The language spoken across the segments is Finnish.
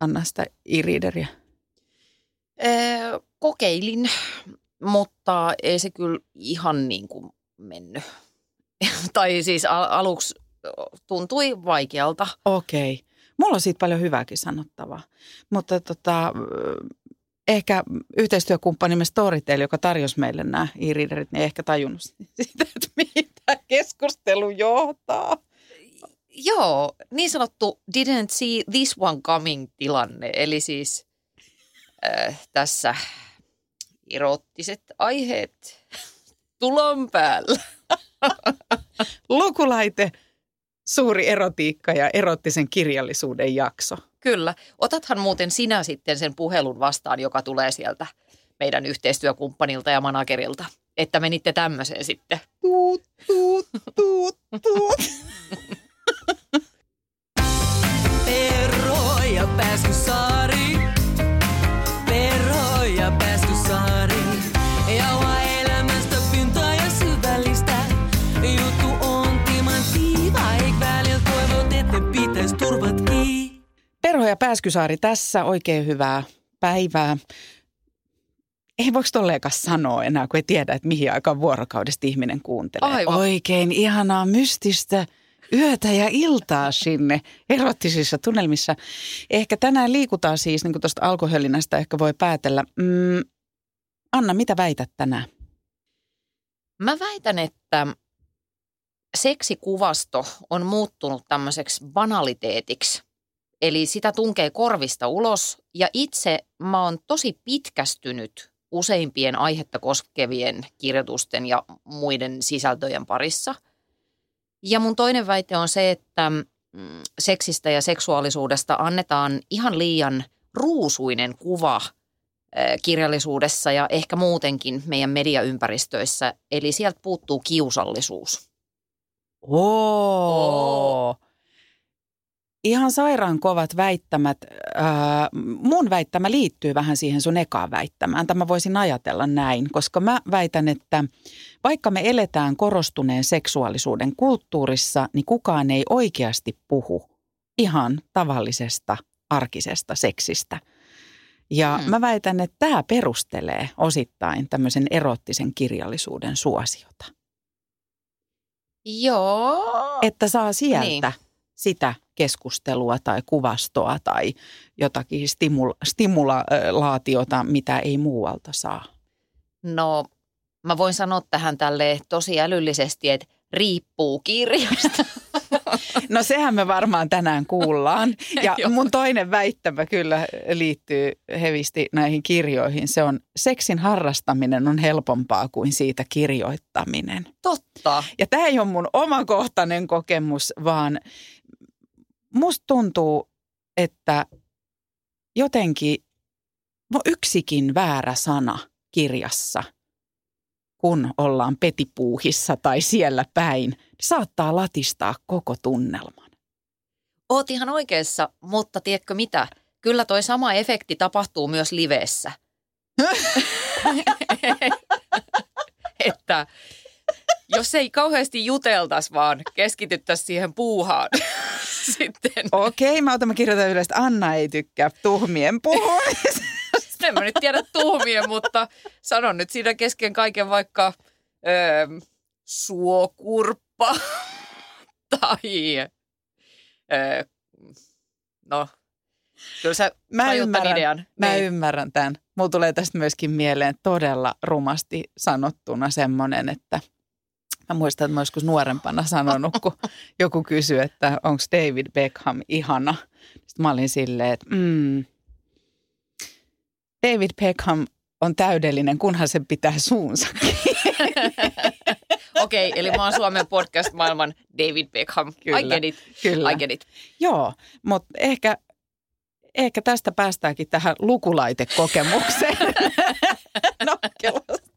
Anna sitä e-readeria? Öö, kokeilin, mutta ei se kyllä ihan niin kuin mennyt. tai siis al- aluksi tuntui vaikealta. Okei. Mulla on siitä paljon hyvääkin sanottavaa. Mutta tota, ehkä yhteistyökumppanimme Storytel, joka tarjosi meille nämä e-readerit, niin ei ehkä tajunnut sitä, että mihin tämä keskustelu johtaa. Joo, niin sanottu didn't see this one coming tilanne. Eli siis äh, tässä erottiset aiheet tulon päällä. Lukulaite, suuri erotiikka ja erottisen kirjallisuuden jakso. Kyllä. Otathan muuten sinä sitten sen puhelun vastaan, joka tulee sieltä meidän yhteistyökumppanilta ja managerilta, että menitte tämmöiseen sitten. Tuut, tuut, tuut, tuut. Perro ja Pääskysaari. Perro ja Pääskysaari. Jauha elämästä pintaa ja syvällistä. Juttu on timanttiiva, eik välillä toivot, että pitäis turvat kiinni. Perho ja Pääskysaari tässä, oikein hyvää päivää. Ei voiko tolleekaan sanoa enää, kun ei tiedä, että mihin aikaan vuorokaudesta ihminen kuuntelee. Aivan. Oikein ihanaa mystistä yötä ja iltaa sinne erottisissa tunnelmissa. Ehkä tänään liikutaan siis, niin kuin tuosta alkoholinasta ehkä voi päätellä. Mm, Anna, mitä väität tänään? Mä väitän, että seksikuvasto on muuttunut tämmöiseksi banaliteetiksi. Eli sitä tunkee korvista ulos ja itse mä oon tosi pitkästynyt useimpien aihetta koskevien kirjoitusten ja muiden sisältöjen parissa. Ja mun toinen väite on se, että mm, seksistä ja seksuaalisuudesta annetaan ihan liian ruusuinen kuva kirjallisuudessa ja ehkä muutenkin meidän mediaympäristöissä. Eli sieltä puuttuu kiusallisuus. Oo. Ihan sairaan kovat väittämät. Ää, mun väittämä liittyy vähän siihen sun ekaan väittämään. Tämä voisin ajatella näin, koska mä väitän, että vaikka me eletään korostuneen seksuaalisuuden kulttuurissa, niin kukaan ei oikeasti puhu ihan tavallisesta arkisesta seksistä. Ja Hmm. mä väitän, että tämä perustelee osittain tämmöisen erottisen kirjallisuuden suosiota. Joo. Että saa sieltä Niin. Sitä keskustelua tai kuvastoa tai jotakin stimula- stimulaatiota, mitä ei muualta saa. No, mä voin sanoa tähän tälle tosi älyllisesti, että riippuu kirjasta. No sehän me varmaan tänään kuullaan. Ja mun toinen väittämä kyllä liittyy hevisti näihin kirjoihin. Se on, seksin harrastaminen on helpompaa kuin siitä kirjoittaminen. Totta. Ja tämä ei ole mun omakohtainen kokemus, vaan musta tuntuu, että jotenkin no yksikin väärä sana kirjassa, kun ollaan petipuuhissa tai siellä päin, niin saattaa latistaa koko tunnelman. Oot ihan oikeassa, mutta tiedätkö mitä? Kyllä toi sama efekti tapahtuu myös livessä. että jos ei kauheasti juteltaisi, vaan keskityttäisiin siihen puuhaan sitten. Okei, mä otan mä kirjoitan ylös, että Anna ei tykkää tuhmien puhumisesta. En mä nyt tiedä tuhmia, mutta sanon nyt siinä kesken kaiken vaikka öö, suokurppa tai öö, no, kyllä sä Mä ymmärrän, idean. mä Niin. ymmärrän tämän. Mulla tulee tästä myöskin mieleen todella rumasti sanottuna semmoinen, että mä muistan, että mä joskus nuorempana sanonut, kun joku kysyi, että onko David Beckham ihana. Sitten mä olin silleen, että mm, David Beckham on täydellinen, kunhan se pitää suunsa. Okei, eli mä oon Suomen podcast-maailman David Beckham. I Kyllä, get it. Kyllä. I get it. Joo, mutta ehkä, ehkä tästä päästäänkin tähän lukulaitekokemukseen.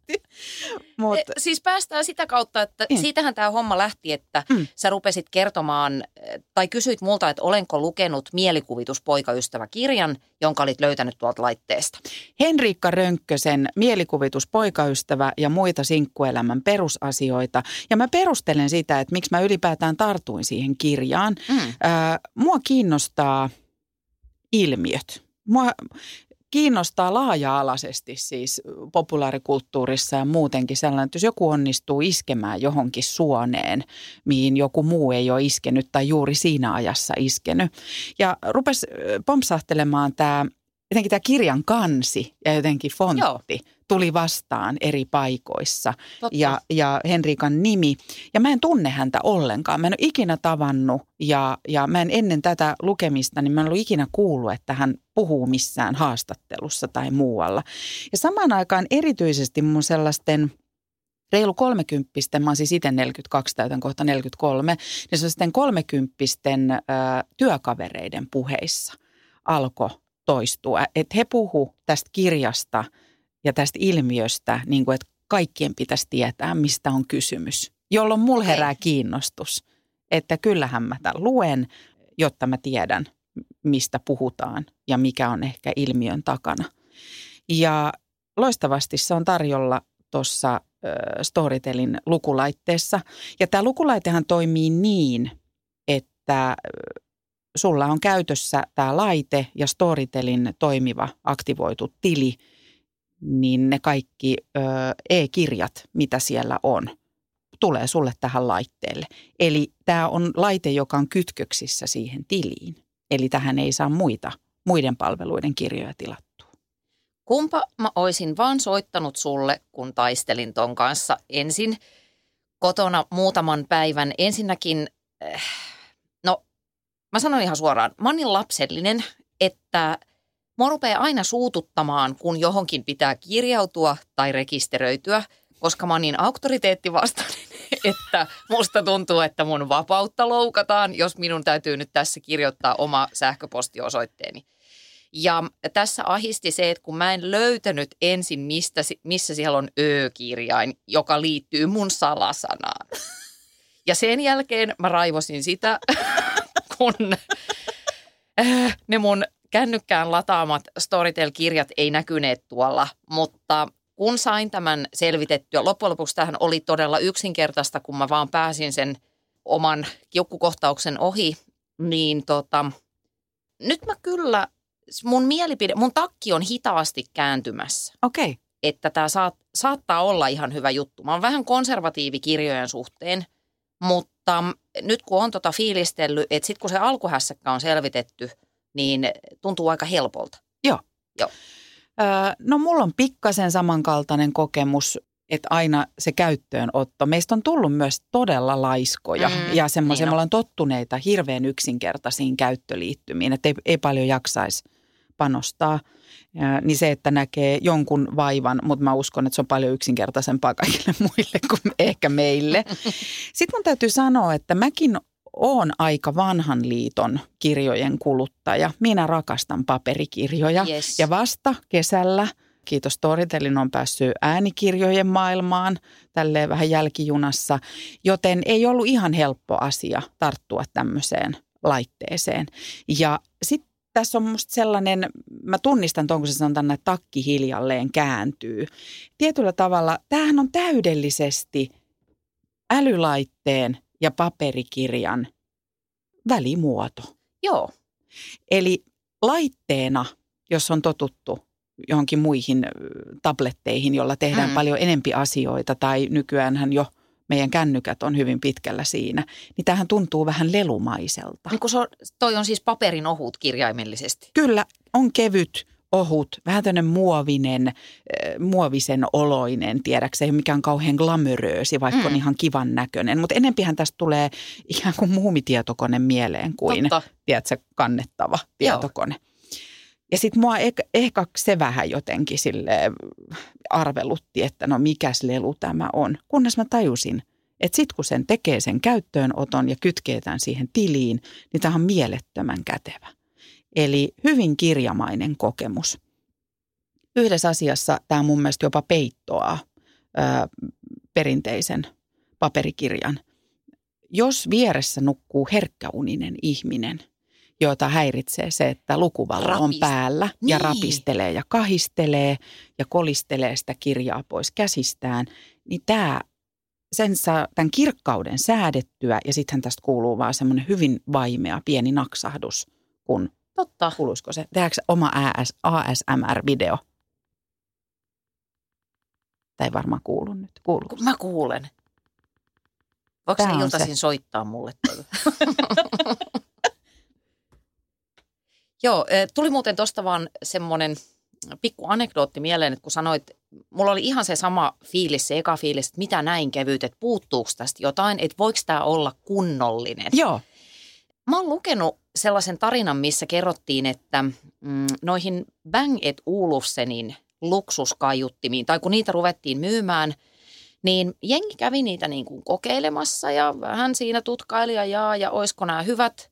Nokkelasti. Mut, E, Siis päästään sitä kautta, että Mm. siitähän tämä homma lähti, että Mm. sä rupesit kertomaan eh, tai kysyit multa, että olenko lukenut mielikuvituspoikaystävä-kirjan, jonka olit löytänyt tuolta laitteesta. Henriikka Rönkkösen mielikuvitus, poikaystävä ja muita sinkkuelämän perusasioita. Ja mä perustelen sitä, että miksi mä ylipäätään tartuin siihen kirjaan. Mm. Ää, mua kiinnostaa ilmiöt. Mua kiinnostaa laaja-alaisesti siis populaarikulttuurissa ja muutenkin sellainen, että jos joku onnistuu iskemään johonkin suoneen, mihin joku muu ei ole iskenyt tai juuri siinä ajassa iskenyt. Ja rupesi pompsahtelemaan tämä, jotenkin tämä kirjan kansi ja jotenkin fontti Joo. tuli vastaan eri paikoissa Totta. ja, ja Henrikan nimi. Ja mä en tunne häntä ollenkaan. Mä en ole ikinä tavannut ja, ja mä en ennen tätä lukemista, niin mä en ollut ikinä kuullut, että hän puhuu missään haastattelussa tai muualla. Ja samaan aikaan erityisesti mun sellaisten reilu kolmekymppisten, mä oon siis itse 42, täytän kohta 43, niin sellaisten kolmekymppisten ö, työkavereiden puheissa alkoi toistua. Että he puhu tästä kirjasta ja tästä ilmiöstä, niin kuin, että kaikkien pitäisi tietää, mistä on kysymys. Jolloin mulla herää kiinnostus, että kyllähän mä tämän luen, jotta mä tiedän, mistä puhutaan ja mikä on ehkä ilmiön takana. Ja loistavasti se on tarjolla tuossa Storytelin lukulaitteessa. Ja tämä lukulaitehan toimii niin, että sulla on käytössä tämä laite ja Storytelin toimiva aktivoitu tili, niin ne kaikki ö, e-kirjat, mitä siellä on, tulee sulle tähän laitteelle. Eli tämä on laite, joka on kytköksissä siihen tiliin. Eli tähän ei saa muita, muiden palveluiden kirjoja tilattua. Kumpa mä oisin vaan soittanut sulle, kun taistelin ton kanssa ensin kotona muutaman päivän. Ensinnäkin, äh, mä sanon ihan suoraan, mä oon niin lapsellinen, että mua rupeaa aina suututtamaan, kun johonkin pitää kirjautua tai rekisteröityä, koska mä oon niin auktoriteettivastainen, että musta tuntuu, että mun vapautta loukataan, jos minun täytyy nyt tässä kirjoittaa oma sähköpostiosoitteeni. Ja tässä ahisti se, että kun mä en löytänyt ensin, mistä, missä siellä on ö-kirjain, joka liittyy mun salasanaan. Ja sen jälkeen mä raivosin sitä, kun äh, ne mun kännykkään lataamat Storytel-kirjat ei näkyneet tuolla, mutta kun sain tämän selvitettyä, loppujen lopuksi tähän oli todella yksinkertaista, kun mä vaan pääsin sen oman kiukkukohtauksen ohi, niin tota, nyt mä kyllä, mun mielipide, mun takki on hitaasti kääntymässä, Okei. että tämä saat, saattaa olla ihan hyvä juttu. Mä oon vähän konservatiivi kirjojen suhteen, mutta nyt kun on tota fiilistellyt, että sitten kun se alkuhässäkkä on selvitetty, niin tuntuu aika helpolta. Öö, no mulla on pikkasen samankaltainen kokemus, että aina se käyttöönotto. Meistä on tullut myös todella laiskoja Mm, ja semmoisia, niin me ollaan tottuneita hirveän yksinkertaisiin käyttöliittymiin, että ei, ei paljon jaksaisi panostaa. Niin se, että näkee jonkun vaivan, mutta mä uskon, että se on paljon yksinkertaisempaa kaikille muille kuin ehkä meille. Sitten mun täytyy sanoa, että mäkin oon aika vanhan liiton kirjojen kuluttaja. Minä rakastan paperikirjoja. Yes. Ja vasta kesällä, kiitos Storytelin, on päässyt äänikirjojen maailmaan tälleen vähän jälkijunassa, joten ei ollut ihan helppo asia tarttua tämmöiseen laitteeseen. Ja sitten tässä on musta sellainen, mä tunnistan tuon, kun se sanotaan, että takki hiljalleen kääntyy. Tietyllä tavalla, tämähän on täydellisesti älylaitteen ja paperikirjan välimuoto. Joo, Eli laitteena, jos on totuttu johonkin muihin tabletteihin, jolla tehdään mm. paljon enempi asioita, tai nykyäänhän jo meidän kännykät on hyvin pitkällä siinä, niin tähän tuntuu vähän lelumaiselta. niin kun se on, toi on siis paperin ohut kirjaimellisesti. Kyllä, on kevyt, ohut, vähän tämmöinen muovinen, äh, muovisen oloinen, tiedäkseen, mikä on kauhean glamoröösi, vaikka Mm. on ihan kivan näköinen. Mutta enempihän tästä tulee ikään kuin muumitietokone mieleen kuin Totta. tiedätkö, kannettava tietokone. Ja sitten mua ehkä, ehkä se vähän jotenkin sille arvelutti, että no mikäs lelu tämä on. Kunnes mä tajusin, että sitten kun sen tekee sen käyttöönoton ja kytkee tämän siihen tiliin, niin tämä on mielettömän kätevä. Eli hyvin kirjamainen kokemus. Yhdessä asiassa tämä mun mielestä jopa peittoaa ö, perinteisen paperikirjan. Jos vieressä nukkuu herkkäuninen ihminen, jota häiritsee se, että lukuvalo on Rapist- päällä ja Niin. rapistelee ja kahistelee ja kolistelee sitä kirjaa pois käsistään, niin tämä sen saa tämän kirkkauden säädettyä ja sittenhän tästä kuuluu vaan semmoinen hyvin vaimea pieni naksahdus, kun Totta. kuuluisiko se, tehdäänkö oma AS, ASMR-video? Tämä ei varmaan kuulu nyt. Kuuluuko? Kun Mä kuulen. Voiko se on iltaisin se. soittaa mulle? Joo, tuli muuten tuosta vaan semmoinen pikku anekdootti mieleen, että kun sanoit, mulla oli ihan se sama fiilis, se eka fiilis, että mitä näin kevyt, että puuttuuko tästä jotain, että voiko tämä olla kunnollinen. Joo. Mä oon lukenut sellaisen tarinan, missä kerrottiin, että mm, noihin Bang Olufsenin luksuskaiuttimiin, tai kun niitä ruvettiin myymään, niin jengi kävi niitä niin kuin kokeilemassa ja vähän siinä tutkaili ja jaa, ja oisko nämä hyvät.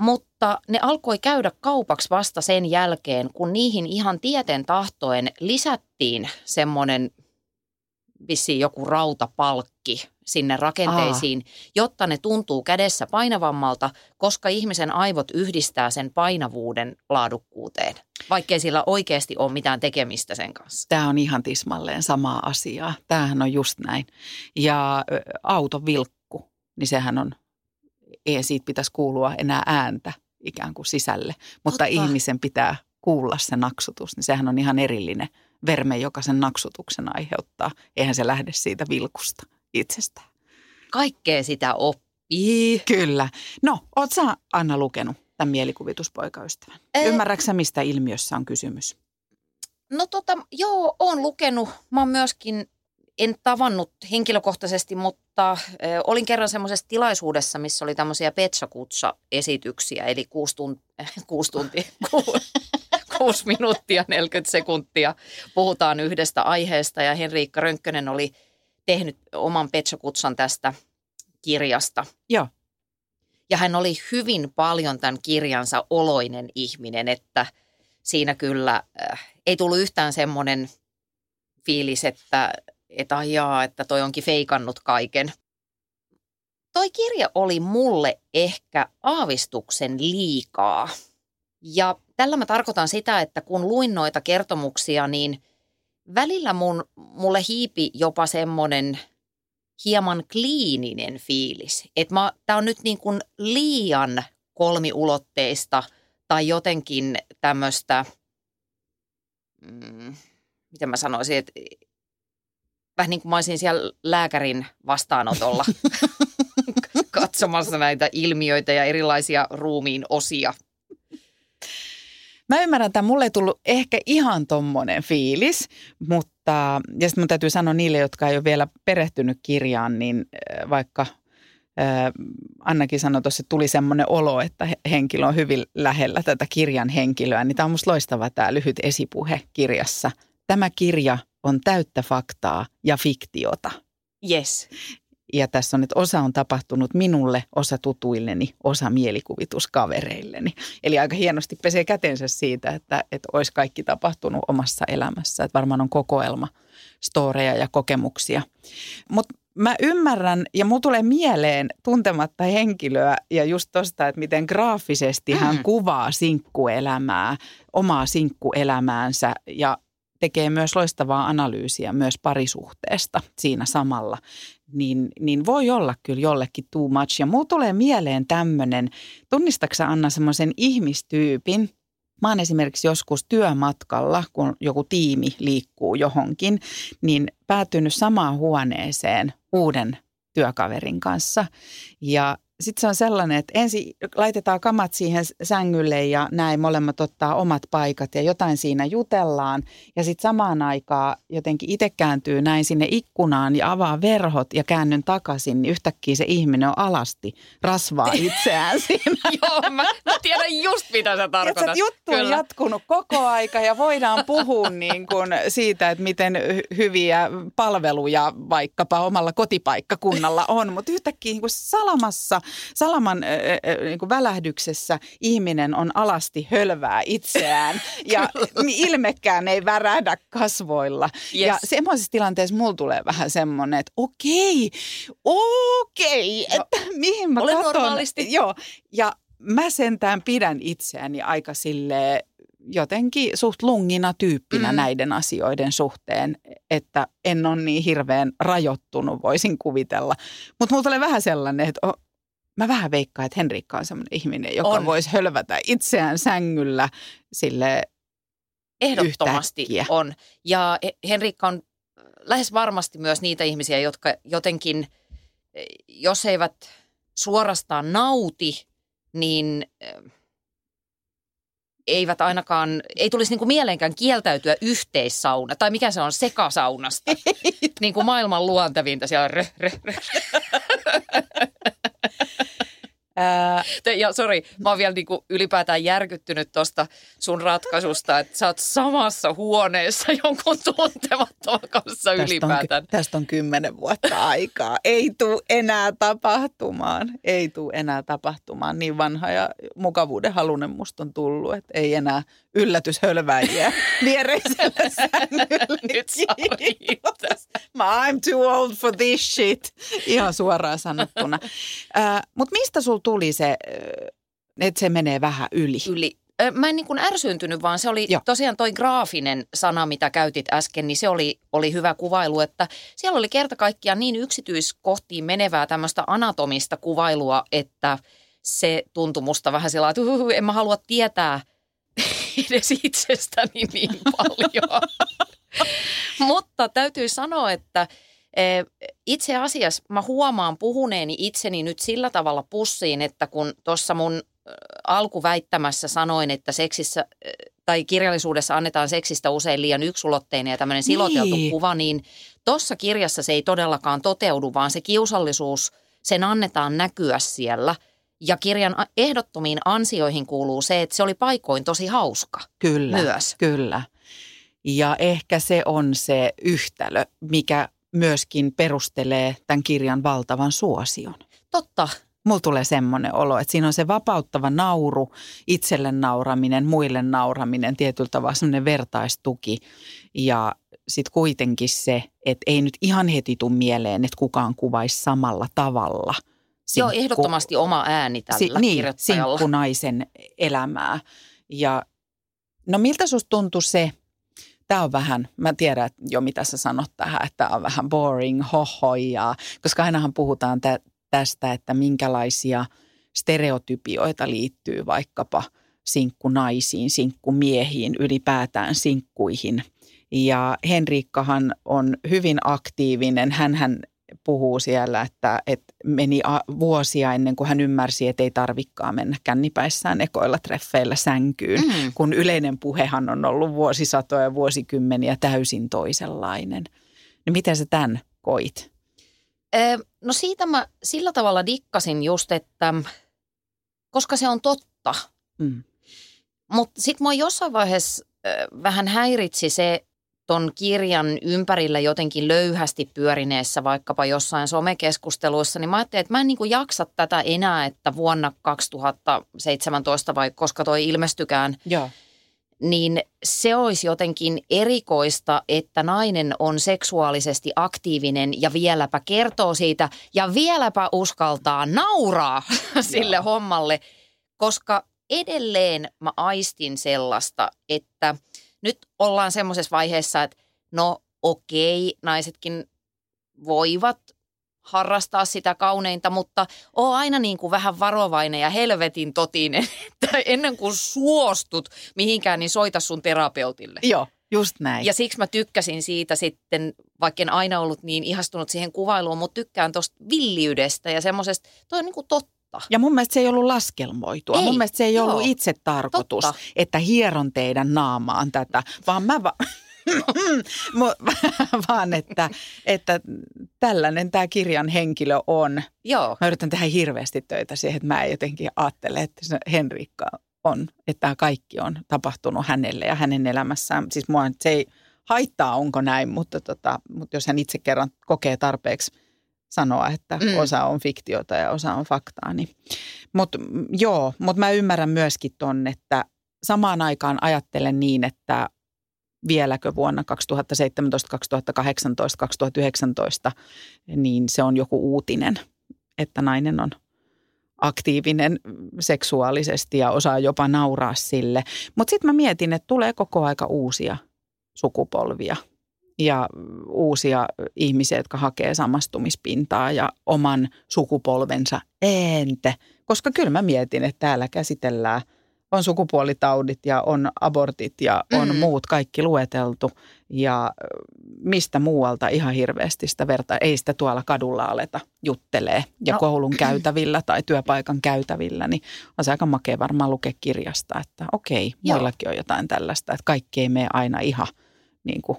Mutta ne alkoi käydä kaupaksi vasta sen jälkeen, kun niihin ihan tieten tahtoen lisättiin semmoinen vissiin joku rautapalkki sinne rakenteisiin, jotta ne tuntuu kädessä painavammalta, koska ihmisen aivot yhdistää sen painavuuden laadukkuuteen, vaikkei sillä oikeasti ole mitään tekemistä sen kanssa. Tämä on ihan tismalleen samaa asiaa. Tämähän on just näin. Ja auton vilkku, niin sehän on, ei siitä pitäisi kuulua enää ääntä ikään kuin sisälle. Mutta Totta. ihmisen pitää kuulla se naksutus, niin sehän on ihan erillinen verme, joka sen naksutuksen aiheuttaa. Eihän se lähde siitä vilkusta itsestään. Kaikkea sitä oppii. Kyllä. No, oot sä Anna lukenut tämän mielikuvituspoikaystävän? Ää. Ymmärrätkö sä, mistä ilmiössä on kysymys? No tota, joo, oon lukenut. Mä oon myöskin, en tavannut henkilökohtaisesti, mutta äh, olin kerran semmoisessa tilaisuudessa, missä oli tämmöisiä Petsakutsa-esityksiä, eli kuusi, tunt- kuusi tuntia, ku, kuusi minuuttia 40 sekuntia puhutaan yhdestä aiheesta ja Henriikka Rönkkönen oli tehnyt oman Petsakutsan tästä kirjasta. Joo. Ja hän oli hyvin paljon tämän kirjansa oloinen ihminen, että siinä kyllä äh, ei tullut yhtään semmoinen fiilis, että, että ajaa, että toi onkin feikannut kaiken. Toi kirja oli mulle ehkä aavistuksen liikaa. Ja tällä mä tarkoitan sitä, että kun luin noita kertomuksia, niin välillä mun, mulle hiipi jopa semmoinen hieman kliininen fiilis. Että tämä on nyt niin kuin liian kolmiulotteista tai jotenkin tämmöistä, mm, miten mä sanoisin, että vähän niin kuin mä olisin siellä lääkärin vastaanotolla katsomassa näitä ilmiöitä ja erilaisia ruumiin osia. Mä ymmärrän, että mulle ei tullut ehkä ihan tommonen fiilis, mutta ja sitten mun täytyy sanoa niille, jotka ei ole vielä perehtynyt kirjaan, niin äh, vaikka äh, Annakin sanoi tuossa, että tuli semmoinen olo, että he- henkilö on hyvin lähellä tätä kirjan henkilöä, niin tämä on musta loistava tämä lyhyt esipuhe kirjassa. Tämä kirja on täyttä faktaa ja fiktiota. Yes. Ja tässä on, että osa on tapahtunut minulle, osa tutuilleni, osa mielikuvituskavereilleni. Eli aika hienosti pesee kätensä siitä, että, että olisi kaikki tapahtunut omassa elämässä. Että varmaan on kokoelma storeja ja kokemuksia. Mutta mä ymmärrän, ja mulla tulee mieleen tuntematta henkilöä ja just tosta, että miten graafisesti hän Mm. kuvaa sinkkuelämää, omaa sinkkuelämäänsä ja tekee myös loistavaa analyysiä myös parisuhteesta siinä samalla, niin, niin voi olla kyllä jollekin too much. Ja mulla tulee mieleen tämmöinen, tunnistatko Anna semmoisen ihmistyypin, Mä oon esimerkiksi joskus työmatkalla, kun joku tiimi liikkuu johonkin, niin päätynyt samaan huoneeseen uuden työkaverin kanssa. Ja sitten se on sellainen, että ensin laitetaan kamat siihen sängylle ja näin molemmat ottaa omat paikat ja jotain siinä jutellaan. Ja sitten samaan aikaan jotenkin itse kääntyy näin sinne ikkunaan ja avaa verhot ja käännyn takaisin, niin yhtäkkiä se ihminen on alasti, rasvaa itseään siinä. Joo, mä, mä tiedän just mitä sä tarkoitat. että juttu on jatkunut koko aika ja voidaan puhua niin kuin siitä, että miten hy- hyviä palveluja vaikkapa omalla kotipaikkakunnalla on, mutta yhtäkkiä niin salamassa salaman äh, äh, niin kuin välähdyksessä ihminen on alasti hölvää itseään ja ilmekään ei värähdä kasvoilla. Yes. Ja semmoisessa tilanteessa mulla tulee vähän semmoinen, että okei, okei, Joo. että mihin mä Ole katon. normaalisti. Joo, ja mä sentään pidän itseäni aika sille jotenkin suht lungina tyyppinä Mm. näiden asioiden suhteen, että en ole niin hirveän rajoittunut, voisin kuvitella. Mutta mulla tulee vähän sellainen, että mä vähän veikkaan, että Henrikka on sellainen ihminen, joka On. voisi hölvätä itseään sängyllä sille Ehdottomasti Yhtäkkiä. on. Ja He- Henrikka on lähes varmasti myös niitä ihmisiä, jotka jotenkin, eh, jos eivät suorastaan nauti, niin eh, eivät ainakaan, ei tulisi niinku mieleenkään kieltäytyä yhteissauna, tai mikä se on, sekasaunasta. niin kuin maailman luontevinta siellä rö, rö, rö. ää, Ja sori, mä oon vielä niinku ylipäätään järkyttynyt tuosta sun ratkaisusta, että sä oot samassa huoneessa jonkun tuntemattoman kanssa tästä, on, ylipäätään. ky- tästä on kymmenen vuotta aikaa. Ei tule enää tapahtumaan. Ei tule enää tapahtumaan. Niin vanha ja mukavuuden halunen musta on tullut, että ei enää yllätyshölväjiä viereisellä sängyllä. I'm too old for this shit. Ihan suoraan sanottuna. Äh, Mutta mistä sul tuli se, että se menee vähän yli? Yli. Mä en niin kuin ärsyntynyt, vaan se oli Joo. tosiaan toi graafinen sana, mitä käytit äsken, niin se oli, oli hyvä kuvailu, että siellä oli kerta kaikkiaan niin yksityiskohtiin menevää tämmöistä anatomista kuvailua, että se tuntui musta vähän sillä että en mä halua tietää edes itsestäni niin paljon. Mutta täytyy sanoa, että eh, itse asiassa mä huomaan puhuneeni itseni nyt sillä tavalla pussiin, että kun tuossa mun alkuväittämässä sanoin, että seksissä eh, tai kirjallisuudessa annetaan seksistä usein liian yksulotteinen ja tämmöinen siloteltu Niin. kuva, niin tuossa kirjassa se ei todellakaan toteudu, vaan se kiusallisuus, sen annetaan näkyä siellä. Ja kirjan ehdottomiin ansioihin kuuluu se, että se oli paikoin tosi hauska Kyllä. myös. Kyllä. Ja ehkä se on se yhtälö, mikä myöskin perustelee tämän kirjan valtavan suosion. Totta, Mulla tulee semmoinen olo, että siinä on se vapauttava nauru, itselle nauraminen, muille nauraminen, tietyllä tavalla semmoinen vertaistuki. Ja sitten kuitenkin se, että ei nyt ihan heti tule mieleen, että kukaan kuvaisi samalla tavalla. Joo, sinkku- ehdottomasti oma ääni tällä si- niin, kirjoittajalla. sinkkunaisen elämää. Ja no miltä susta tuntui se, tämä on vähän, mä tiedän jo mitä sä sanot tähän, että tämä on vähän boring, hohojaa, koska ainahan puhutaan tä- tästä, että minkälaisia stereotypioita liittyy vaikkapa sinkkunaisiin, sinkkumiehiin, ylipäätään sinkkuihin. Ja Henriikkahan on hyvin aktiivinen. Hänhän puhuu siellä, että, että meni vuosia ennen kuin hän ymmärsi, että ei tarvikkaan mennä kännipäissään ekoilla treffeillä sänkyyn, Mm. kun yleinen puhehan on ollut vuosisatoja ja vuosikymmeniä täysin toisenlainen. Niin miten sä tämän koit? No siitä mä sillä tavalla dikkasin just, että koska se on totta. Mm. Mutta sitten mua jossain vaiheessa vähän häiritsi se ton kirjan ympärillä jotenkin löyhästi pyörineessä vaikkapa jossain somekeskusteluissa, niin mä ajattelin, että mä en niinku jaksa tätä enää, että vuonna 2017 vai koska toi ilmestykään, Joo. niin se olisi jotenkin erikoista, että nainen on seksuaalisesti aktiivinen ja vieläpä kertoo siitä ja vieläpä uskaltaa nauraa sille Joo. hommalle, koska edelleen mä aistin sellaista, että nyt ollaan semmoisessa vaiheessa, että no okei, naisetkin voivat harrastaa sitä kauneinta, mutta oo aina niin kuin vähän varovainen ja helvetin totinen, että ennen kuin suostut mihinkään, niin soita sun terapeutille. Joo, just näin. Ja siksi mä tykkäsin siitä sitten, vaikka en aina ollut niin ihastunut siihen kuvailuun, mutta tykkään tuosta villiydestä ja semmoisesta, toi on niin kuin totta. Ja mun mielestä se ei ollut laskelmoitua. Ei, mun mielestä se ei joo. ollut itse tarkoitus, Totta. että hieron teidän naamaan tätä, vaan mä va- vaan että, että tällainen tämä kirjan henkilö on. Joo, Mä yritän tehdä hirveästi töitä siihen, että mä en jotenkin ajattele, että se Henrikka on, että tämä kaikki on tapahtunut hänelle ja hänen elämässään. Siis mua se ei haittaa, onko näin, mutta, tota, mutta jos hän itse kerran kokee tarpeeksi sanoa, että Mm. osa on fiktiota ja osa on faktaa. Niin. Mutta joo, mutta mä ymmärrän myöskin ton, että samaan aikaan ajattelen niin, että vieläkö vuonna 2017, 2018, 2019, niin se on joku uutinen, että nainen on aktiivinen seksuaalisesti ja osaa jopa nauraa sille. Mutta sitten mä mietin, että tulee koko aika uusia sukupolvia ja uusia ihmisiä, jotka hakee samastumispintaa ja oman sukupolvensa ente. Koska kyllä mä mietin, että täällä käsitellään, on sukupuolitaudit ja on abortit ja on Mm. muut kaikki lueteltu. Ja mistä muualta ihan hirveästi sitä verta, ei sitä tuolla kadulla aleta juttelee ja No. no. koulun käytävillä tai työpaikan käytävillä, niin on se aika makea varmaan lukea kirjasta, että okei, Joo. muillakin on jotain tällaista, että kaikki ei mene aina ihan niin kuin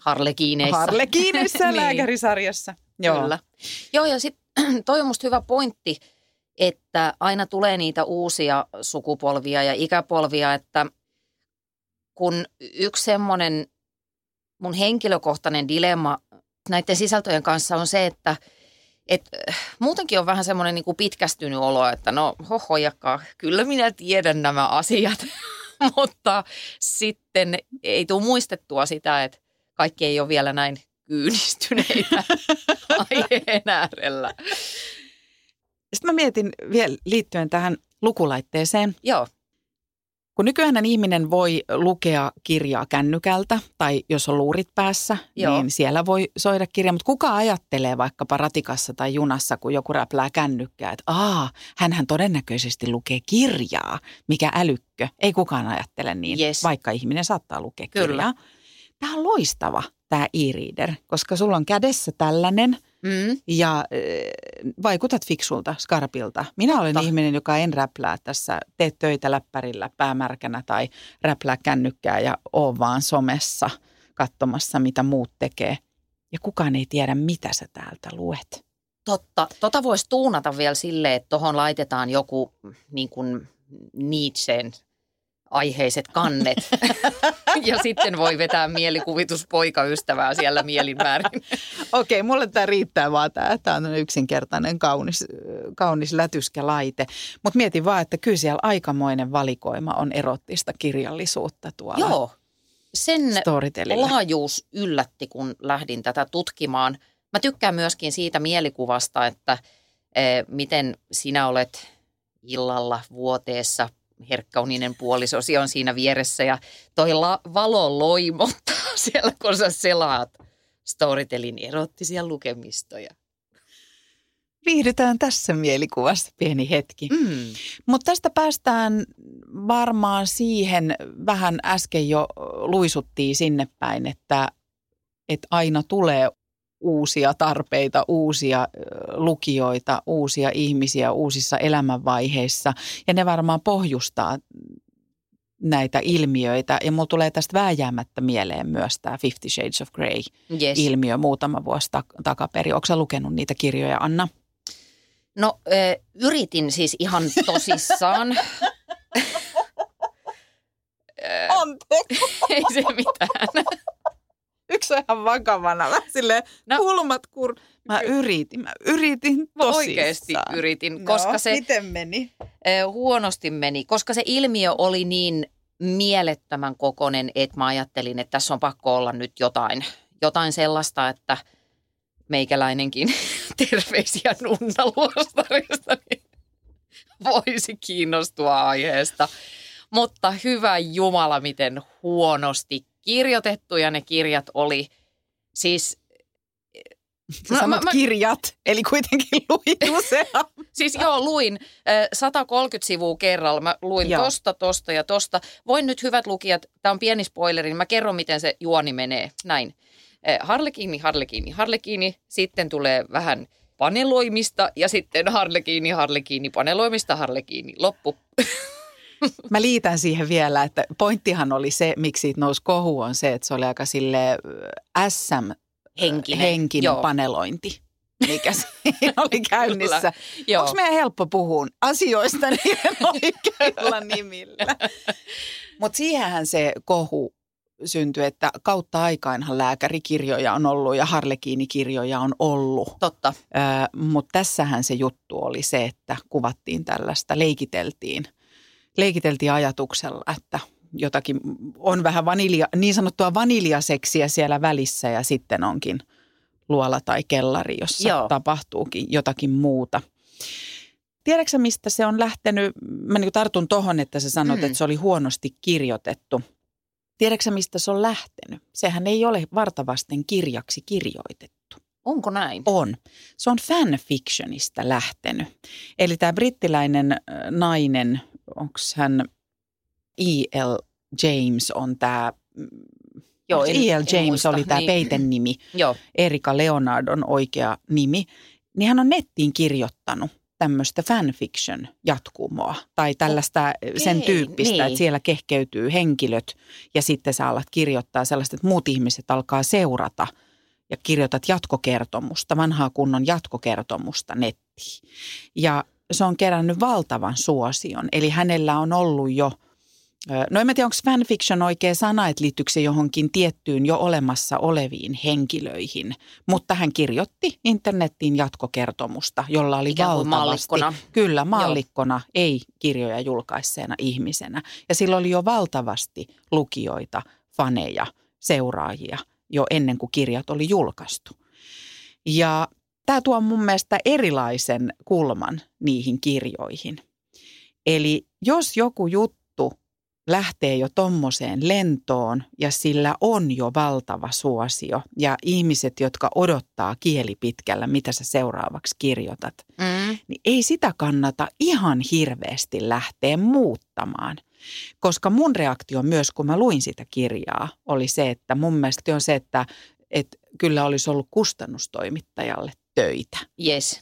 Harlekiineissä. Harlekiineissä Niin. lääkärisarjassa. Joo. Kyllä. Joo, ja sitten toi on musta hyvä pointti, että aina tulee niitä uusia sukupolvia ja ikäpolvia, että kun yksi semmoinen mun henkilökohtainen dilemma näiden sisältöjen kanssa on se, että et, äh, muutenkin on vähän semmoinen niin pitkästynyt olo, että no hohojakaan, kyllä minä tiedän nämä asiat, mutta sitten ei tule muistettua sitä, että kaikki ei ole vielä näin kyynistyneitä aiheen äärellä. Sitten mä mietin vielä liittyen tähän lukulaitteeseen. Joo, Kun nykyään ihminen voi lukea kirjaa kännykältä tai jos on luurit päässä, Joo. niin siellä voi soida kirja. Mutta kuka ajattelee vaikkapa ratikassa tai junassa, kun joku räplää kännykkää, että aa, hänhän todennäköisesti lukee kirjaa, mikä älykkö. Ei kukaan ajattele niin, Yes. vaikka ihminen saattaa lukea Kyllä. kirjaa. Tämä on loistava, tämä e-reader, koska sulla on kädessä tällainen – mm, ja äh, vaikutat fiksulta, skarpilta. Minä olen Totta. ihminen, joka en räplää tässä, tee töitä läppärillä päämärkänä tai räplää kännykkää ja oo vaan somessa katsomassa, mitä muut tekee. Ja kukaan ei tiedä, mitä sä täältä luet. totta. Tota voisi tuunata vielä silleen, että tuohon laitetaan joku niin kuin Nietzschen aiheiset kannet. ja sitten voi vetää mielikuvituspoikaystävää siellä mielinmäärin. Okei, mulle tämä riittää vaan tämä. Tämä on yksinkertainen, kaunis, kaunis lätyskälaite. Mutta mietin vaan, että kyllä siellä aikamoinen valikoima on erottista kirjallisuutta tuolla Joo, sen laajuus yllätti, kun lähdin tätä tutkimaan. Mä tykkään myöskin siitä mielikuvasta, että eh, miten sinä olet illalla vuoteessa, herkkauninen puolisosi on siinä vieressä ja toi la- valo loimottaa siellä, kun sä selaat Storytelin erottisia lukemistoja. Viihdytään tässä mielikuvassa pieni hetki. Mm. Mutta tästä päästään varmaan siihen, vähän äsken jo luisuttiin sinne päin, että, että aina tulee uusia tarpeita, uusia lukijoita, uusia ihmisiä uusissa elämänvaiheissa. Ja ne varmaan pohjustaa näitä ilmiöitä. Ja mulla tulee tästä vääjäämättä mieleen myös tämä Fifty Shades of Grey Yes. ilmiö muutama vuosi tak- takaperin. Onko lukenut niitä kirjoja, Anna? No eh, yritin siis ihan tosissaan. Anteeksi. Ei se mitään. Yksi on ihan vakavana. Vähän silleen No. no, kulmat kur... Mä yritin, mä yritin Mä tosissaan. oikeasti yritin, koska no, se miten meni? eh, huonosti meni, koska se ilmiö oli niin mielettömän kokonen, että mä ajattelin, että tässä on pakko olla nyt jotain, jotain sellaista, että meikäläinenkin terveisiä Nunna Luostarista niin voisi kiinnostua aiheesta. Mutta hyvä Jumala, miten huonosti kirjoitettuja ne kirjat oli. Siis Sä Mä- sanot mä- mä- kirjat, eli kuitenkin luin useamman. Siis joo, luin äh, 130 sivua kerralla. Mä luin Joo. tosta, tosta ja tosta. Voin nyt hyvät lukijat, tämä on pieni spoileri, niin mä kerron miten se juoni menee. Näin. Harlekiini, Harlekiini, Harlekiini. Sitten tulee vähän paneloimista ja sitten Harlekiini, Harlekiini, paneloimista, Harlekiini. Loppu. Mä liitän siihen vielä, että pointtihan oli se, miksi siitä nousi kohu, on se, että se oli aika sille SM Henkinen. henkinen Joo. panelointi, mikä siinä oli käynnissä. Onko meidän helppo puhua asioista niiden oikeilla nimillä? Mutta siihenhän se kohu syntyi, että kautta aikainhan lääkärikirjoja on ollut ja harlekiinikirjoja on ollut. Totta. Mutta tässähän se juttu oli se, että kuvattiin tällaista, leikiteltiin, leikiteltiin ajatuksella, että jotakin on vähän vanilja, niin sanottua vaniljaseksiä siellä välissä ja sitten onkin luola tai kellari, jossa Joo. tapahtuukin jotakin muuta. Tiedätkö mistä se on lähtenyt? Mä niin tartun tohon, että sä sanoit, mm. että se oli huonosti kirjoitettu. Tiedätkö mistä se on lähtenyt? Sehän ei ole vartavasten kirjaksi kirjoitettu. Onko näin? On. Se on fanfictionista lähtenyt. Eli tämä brittiläinen nainen, onko hän E.L. James on tämä Joo, E.L. James muista, oli tämä niin. peiten nimi, Joo. Erika Leonardon oikea nimi, niin hän on nettiin kirjoittanut tämmöistä fanfiction jatkumoa tai tällaista okay, sen tyyppistä, niin. että siellä kehkeytyy henkilöt ja sitten sä alat kirjoittaa sellaista, että muut ihmiset alkaa seurata ja kirjoitat jatkokertomusta, vanhaa kunnon jatkokertomusta nettiin. Ja se on kerännyt valtavan suosion, eli hänellä on ollut jo – No en mä tiedä, onko fanfiction oikea sana, että liittyykö se johonkin tiettyyn jo olemassa oleviin henkilöihin. Mutta hän kirjoitti internettiin jatkokertomusta, jolla oli Ikään valtavasti. Maallikkona. Kyllä, maallikkona, Joo. ei kirjoja julkaisseena ihmisenä. Ja sillä oli jo valtavasti lukijoita, faneja, seuraajia jo ennen kuin kirjat oli julkaistu. Ja tämä tuo mun mielestä erilaisen kulman niihin kirjoihin. Eli jos joku juttu lähtee jo tommoseen lentoon ja sillä on jo valtava suosio. Ja ihmiset, jotka odottaa kieli pitkällä, mitä sä seuraavaksi kirjoitat, mm. niin ei sitä kannata ihan hirveästi lähteä muuttamaan. Koska mun reaktio myös, kun mä luin sitä kirjaa, oli se, että mun mielestä on se, että, että kyllä olisi ollut kustannustoimittajalle töitä. Yes.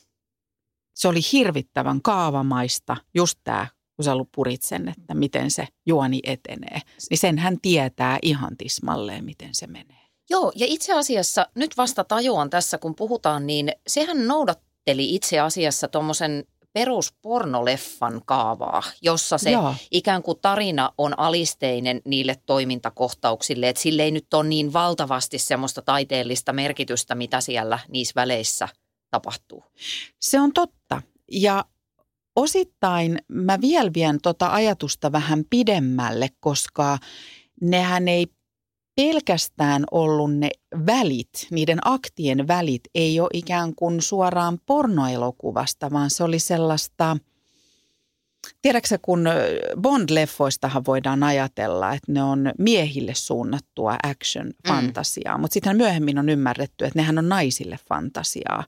Se oli hirvittävän kaavamaista, just tämä kun sä purit sen, että miten se juoni etenee, niin sen hän tietää ihan tismalleen, miten se menee. Joo, ja itse asiassa nyt vasta tajuan tässä, kun puhutaan, niin sehän noudatteli itse asiassa tuommoisen peruspornoleffan kaavaa, jossa se Joo. ikään kuin tarina on alisteinen niille toimintakohtauksille, että sille ei nyt ole niin valtavasti semmoista taiteellista merkitystä, mitä siellä niissä väleissä tapahtuu. Se on totta. Ja osittain mä vielä vien tota ajatusta vähän pidemmälle, koska nehän ei pelkästään ollut ne välit, niiden aktien välit ei ole ikään kuin suoraan pornoelokuvasta, vaan se oli sellaista – Tiedätkö kun Bond-leffoistahan voidaan ajatella, että ne on miehille suunnattua action-fantasiaa, mm. mutta sitten myöhemmin on ymmärretty, että nehän on naisille fantasiaa.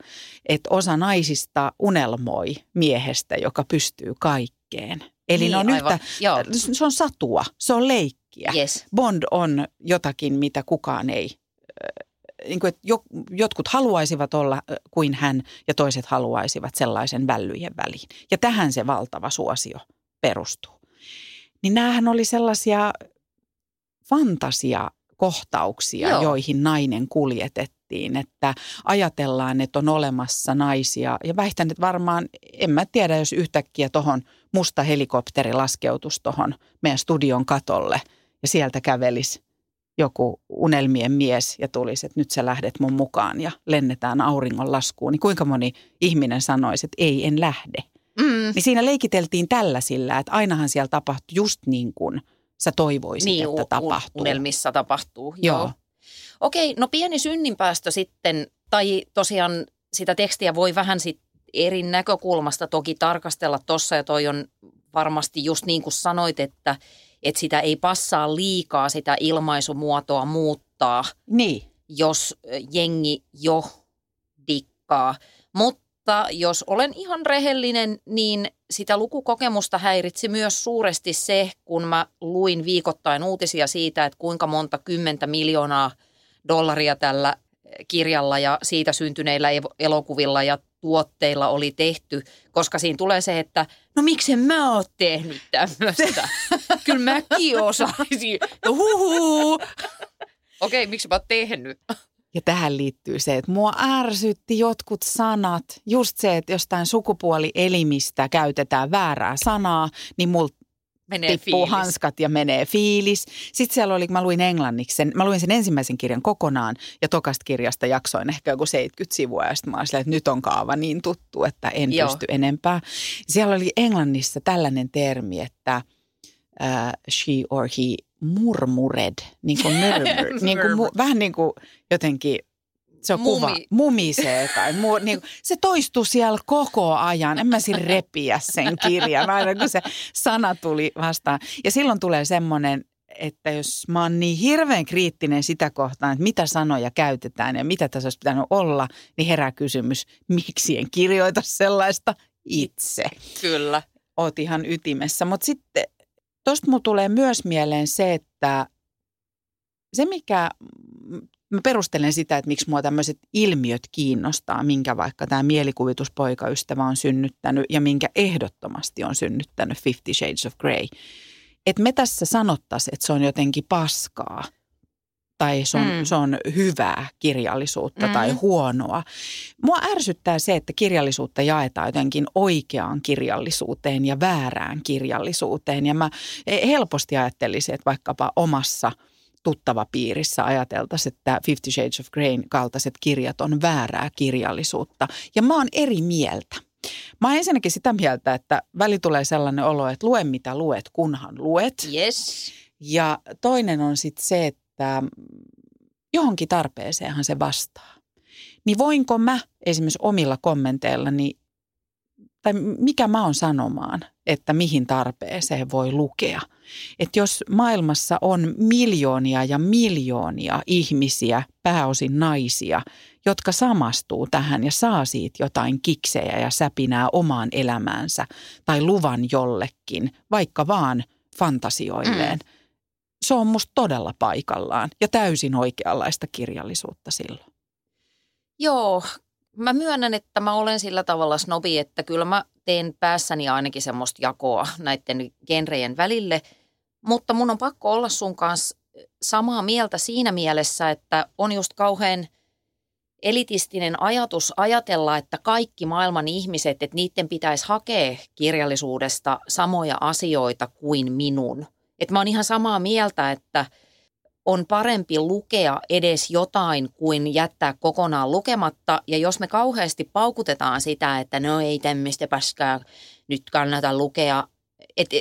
Että osa naisista unelmoi miehestä, joka pystyy kaikkeen. Eli niin, ne on yhtä, se on satua, se on leikkiä. Yes. Bond on jotakin, mitä kukaan ei niin kuin, että jotkut haluaisivat olla kuin hän ja toiset haluaisivat sellaisen vällyjen väliin. Ja tähän se valtava suosio perustuu. Niin näähän oli sellaisia fantasiakohtauksia, Joo. joihin nainen kuljetettiin, että ajatellaan, että on olemassa naisia. Ja väitän, että varmaan, en mä tiedä, jos yhtäkkiä tuohon musta helikopteri laskeutus tuohon meidän studion katolle ja sieltä kävelisi joku unelmien mies ja tulisi, että nyt sä lähdet mun mukaan ja lennetään auringon laskuun, niin kuinka moni ihminen sanoisi, että ei, en lähde. Mm. Niin siinä leikiteltiin tällaisilla, että ainahan siellä tapahtui just niin kuin sä toivoisit, niin, että tapahtuu. unelmissa tapahtuu, joo. joo. Okei, no pieni synninpäästö sitten, tai tosiaan sitä tekstiä voi vähän sit eri näkökulmasta toki tarkastella tuossa, ja toi on varmasti just niin kuin sanoit, että – että sitä ei passaa liikaa sitä ilmaisumuotoa muuttaa, niin. jos jengi jo dikkaa. Mutta jos olen ihan rehellinen, niin sitä lukukokemusta häiritsi myös suuresti se, kun mä luin viikoittain uutisia siitä, että kuinka monta kymmentä miljoonaa dollaria tällä kirjalla ja siitä syntyneillä elokuvilla ja tuotteilla oli tehty, koska siinä tulee se, että no miksen mä oon tehnyt tämmöistä. Kyllä mäkin osaisin. No huhu. Okei, okay, miksi mä oon tehnyt? Ja tähän liittyy se, että mua ärsytti jotkut sanat. Just se, että jostain sukupuolielimistä käytetään väärää sanaa, niin mulla Menee tippuu fiilis. hanskat ja menee fiilis. Sitten siellä oli, mä luin englanniksi sen, mä luin sen ensimmäisen kirjan kokonaan ja tokasta kirjasta jaksoin ehkä joku 70 sivua ja sitten mä olin että nyt on kaava niin tuttu, että en Joo. pysty enempää. Siellä oli englannissa tällainen termi, että uh, she or he murmured, niin kuin murmur, niin kuin, mu, vähän niin kuin jotenkin se on kuva, Mumi. mumisee tai mu, niin se toistuu siellä koko ajan. En mä siinä repiä sen kirjan, aina kun se sana tuli vastaan. Ja silloin tulee semmoinen, että jos mä oon niin hirveän kriittinen sitä kohtaan, että mitä sanoja käytetään ja mitä tässä olisi pitänyt olla, niin herää kysymys, miksi en kirjoita sellaista itse Kyllä. oot ihan ytimessä. Mutta sitten tuosta mulla tulee myös mieleen se, että se mikä, mä perustelen sitä, että miksi mua tämmöiset ilmiöt kiinnostaa, minkä vaikka tämä mielikuvituspoikaystävä on synnyttänyt ja minkä ehdottomasti on synnyttänyt Fifty Shades of Grey. Että me tässä sanottaisiin, että se on jotenkin paskaa tai se on, Mm. se on hyvää kirjallisuutta mm. tai Mm. huonoa. Mua ärsyttää se, että kirjallisuutta jaetaan jotenkin oikeaan kirjallisuuteen ja väärään kirjallisuuteen. Ja mä helposti ajattelisin, että vaikkapa omassa tuttava piirissä ajateltaisiin, että Fifty Shades of Grey kaltaiset kirjat on väärää kirjallisuutta. Ja mä oon eri mieltä. Mä oon ensinnäkin sitä mieltä, että väli tulee sellainen olo, että lue mitä luet, kunhan luet. Yes. Ja toinen on sitten se, että johonkin tarpeeseenhan se vastaa. Niin voinko mä esimerkiksi omilla kommenteillani, tai mikä mä oon sanomaan, että mihin tarpeeseen voi lukea. Että jos maailmassa on miljoonia ja miljoonia ihmisiä, pääosin naisia, jotka samastuu tähän ja saa siitä jotain kiksejä ja säpinää omaan elämäänsä tai luvan jollekin, vaikka vaan fantasioilleen. Mm. Se on musta todella paikallaan ja täysin oikeanlaista kirjallisuutta silloin. Joo, mä myönnän, että mä olen sillä tavalla snobi, että kyllä mä teen päässäni ainakin semmoista jakoa näiden genrejen välille, mutta mun on pakko olla sun kanssa samaa mieltä siinä mielessä, että on just kauhean elitistinen ajatus ajatella, että kaikki maailman ihmiset, että niiden pitäisi hakea kirjallisuudesta samoja asioita kuin minun. Että mä oon ihan samaa mieltä, että on parempi lukea edes jotain kuin jättää kokonaan lukematta. Ja jos me kauheasti paukutetaan sitä, että no ei tämmöistä paskaa nyt kannata lukea, että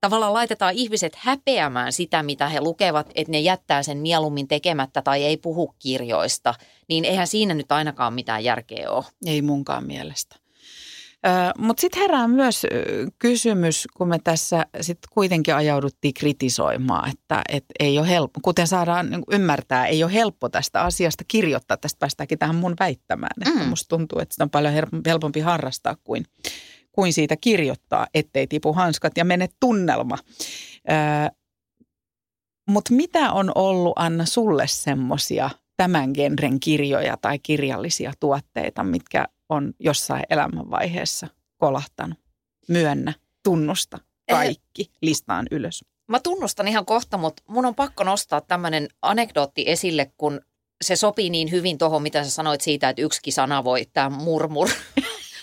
tavallaan laitetaan ihmiset häpeämään sitä, mitä he lukevat, että ne jättää sen mieluummin tekemättä tai ei puhu kirjoista, niin eihän siinä nyt ainakaan mitään järkeä ole. Ei munkaan mielestä. Mutta sitten herää myös kysymys, kun me tässä sitten kuitenkin ajauduttiin kritisoimaan, että et ei ole helppo, kuten saadaan niin ymmärtää, ei ole helppo tästä asiasta kirjoittaa. Tästä päästäänkin tähän mun väittämään, että Mm. musta tuntuu, että sitä on paljon helpompi harrastaa kuin, kuin siitä kirjoittaa, ettei tipu hanskat ja mene tunnelma. Mutta mitä on ollut, Anna, sulle semmoisia tämän genren kirjoja tai kirjallisia tuotteita, mitkä on jossain elämänvaiheessa kolahtanut? Myönnä, tunnusta, kaikki listaan ylös. Mä tunnustan ihan kohta, mutta mun on pakko nostaa tämmöinen anekdootti esille, kun se sopii niin hyvin tuohon, mitä sä sanoit siitä, että yksikin sana voi, tämä murmur,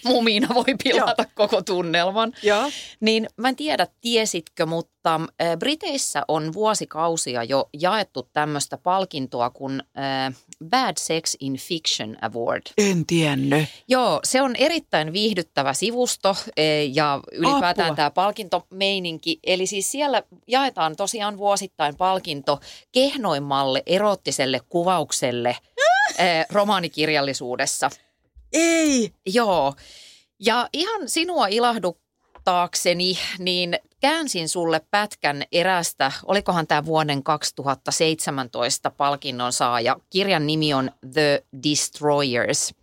mumina voi pilata koko tunnelman. Joo. Niin mä en tiedä, tiesitkö, mutta Briteissä on vuosikausia jo jaettu tämmöistä palkintoa kuin äh, Bad Sex in Fiction Award. En tiennyt. Joo, se on erittäin viihdyttävä sivusto eh, ja ylipäätään Apua. tämä palkintomeininki. Eli siis siellä jaetaan tosiaan vuosittain palkinto kehnoimmalle erottiselle kuvaukselle eh, romaanikirjallisuudessa. Ei. Joo, ja ihan sinua ilahduttaakseni, niin käänsin sulle pätkän erästä, olikohan tämä vuoden 2017 palkinnon saaja. Kirjan nimi on The Destroyers.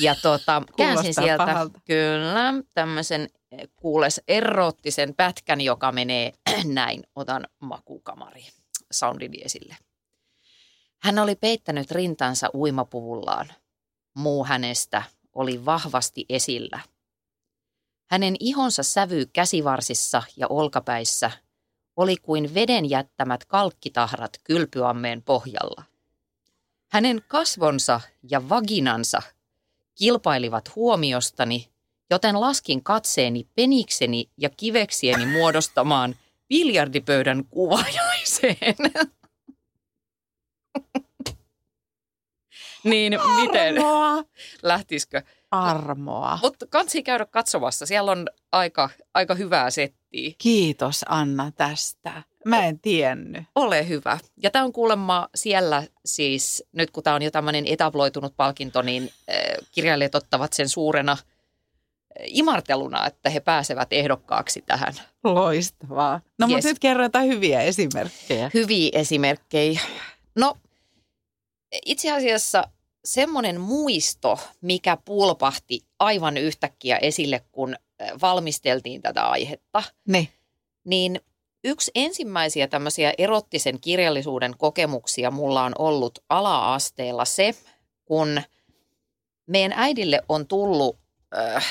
Ja tota, käänsin sieltä pahalta. kyllä tämmöisen eh, kuules erottisen pätkän, joka menee näin. Otan makukamari soundin esille. Hän oli peittänyt rintansa uimapuvullaan. Muu hänestä oli vahvasti esillä. Hänen ihonsa sävy käsivarsissa ja olkapäissä oli kuin veden jättämät kalkkitahrat kylpyammeen pohjalla. Hänen kasvonsa ja vaginansa kilpailivat huomiostani, joten laskin katseeni penikseni ja kiveksieni muodostamaan biljardipöydän kuvajaiseen. Niin miten? Armoa. Lähtisikö? Armoa. Mutta kansi käydä katsomassa. Siellä on aika, aika hyvää settiä. Kiitos Anna tästä. Mä en tiennyt. Ole hyvä. Ja tämä on kuulemma siellä siis, nyt kun tämä on jo tämmöinen etabloitunut palkinto, niin äh, kirjailijat ottavat sen suurena äh, imarteluna, että he pääsevät ehdokkaaksi tähän. Loistavaa. No Yes. mutta nyt kerro jotain hyviä esimerkkejä. Hyviä esimerkkejä. No itse asiassa semmoinen muisto, mikä pulpahti aivan yhtäkkiä esille, kun valmisteltiin tätä aihetta, Ne. niin yksi ensimmäisiä tämmöisiä erottisen kirjallisuuden kokemuksia mulla on ollut ala-asteella se, kun meidän äidille on tullut, äh,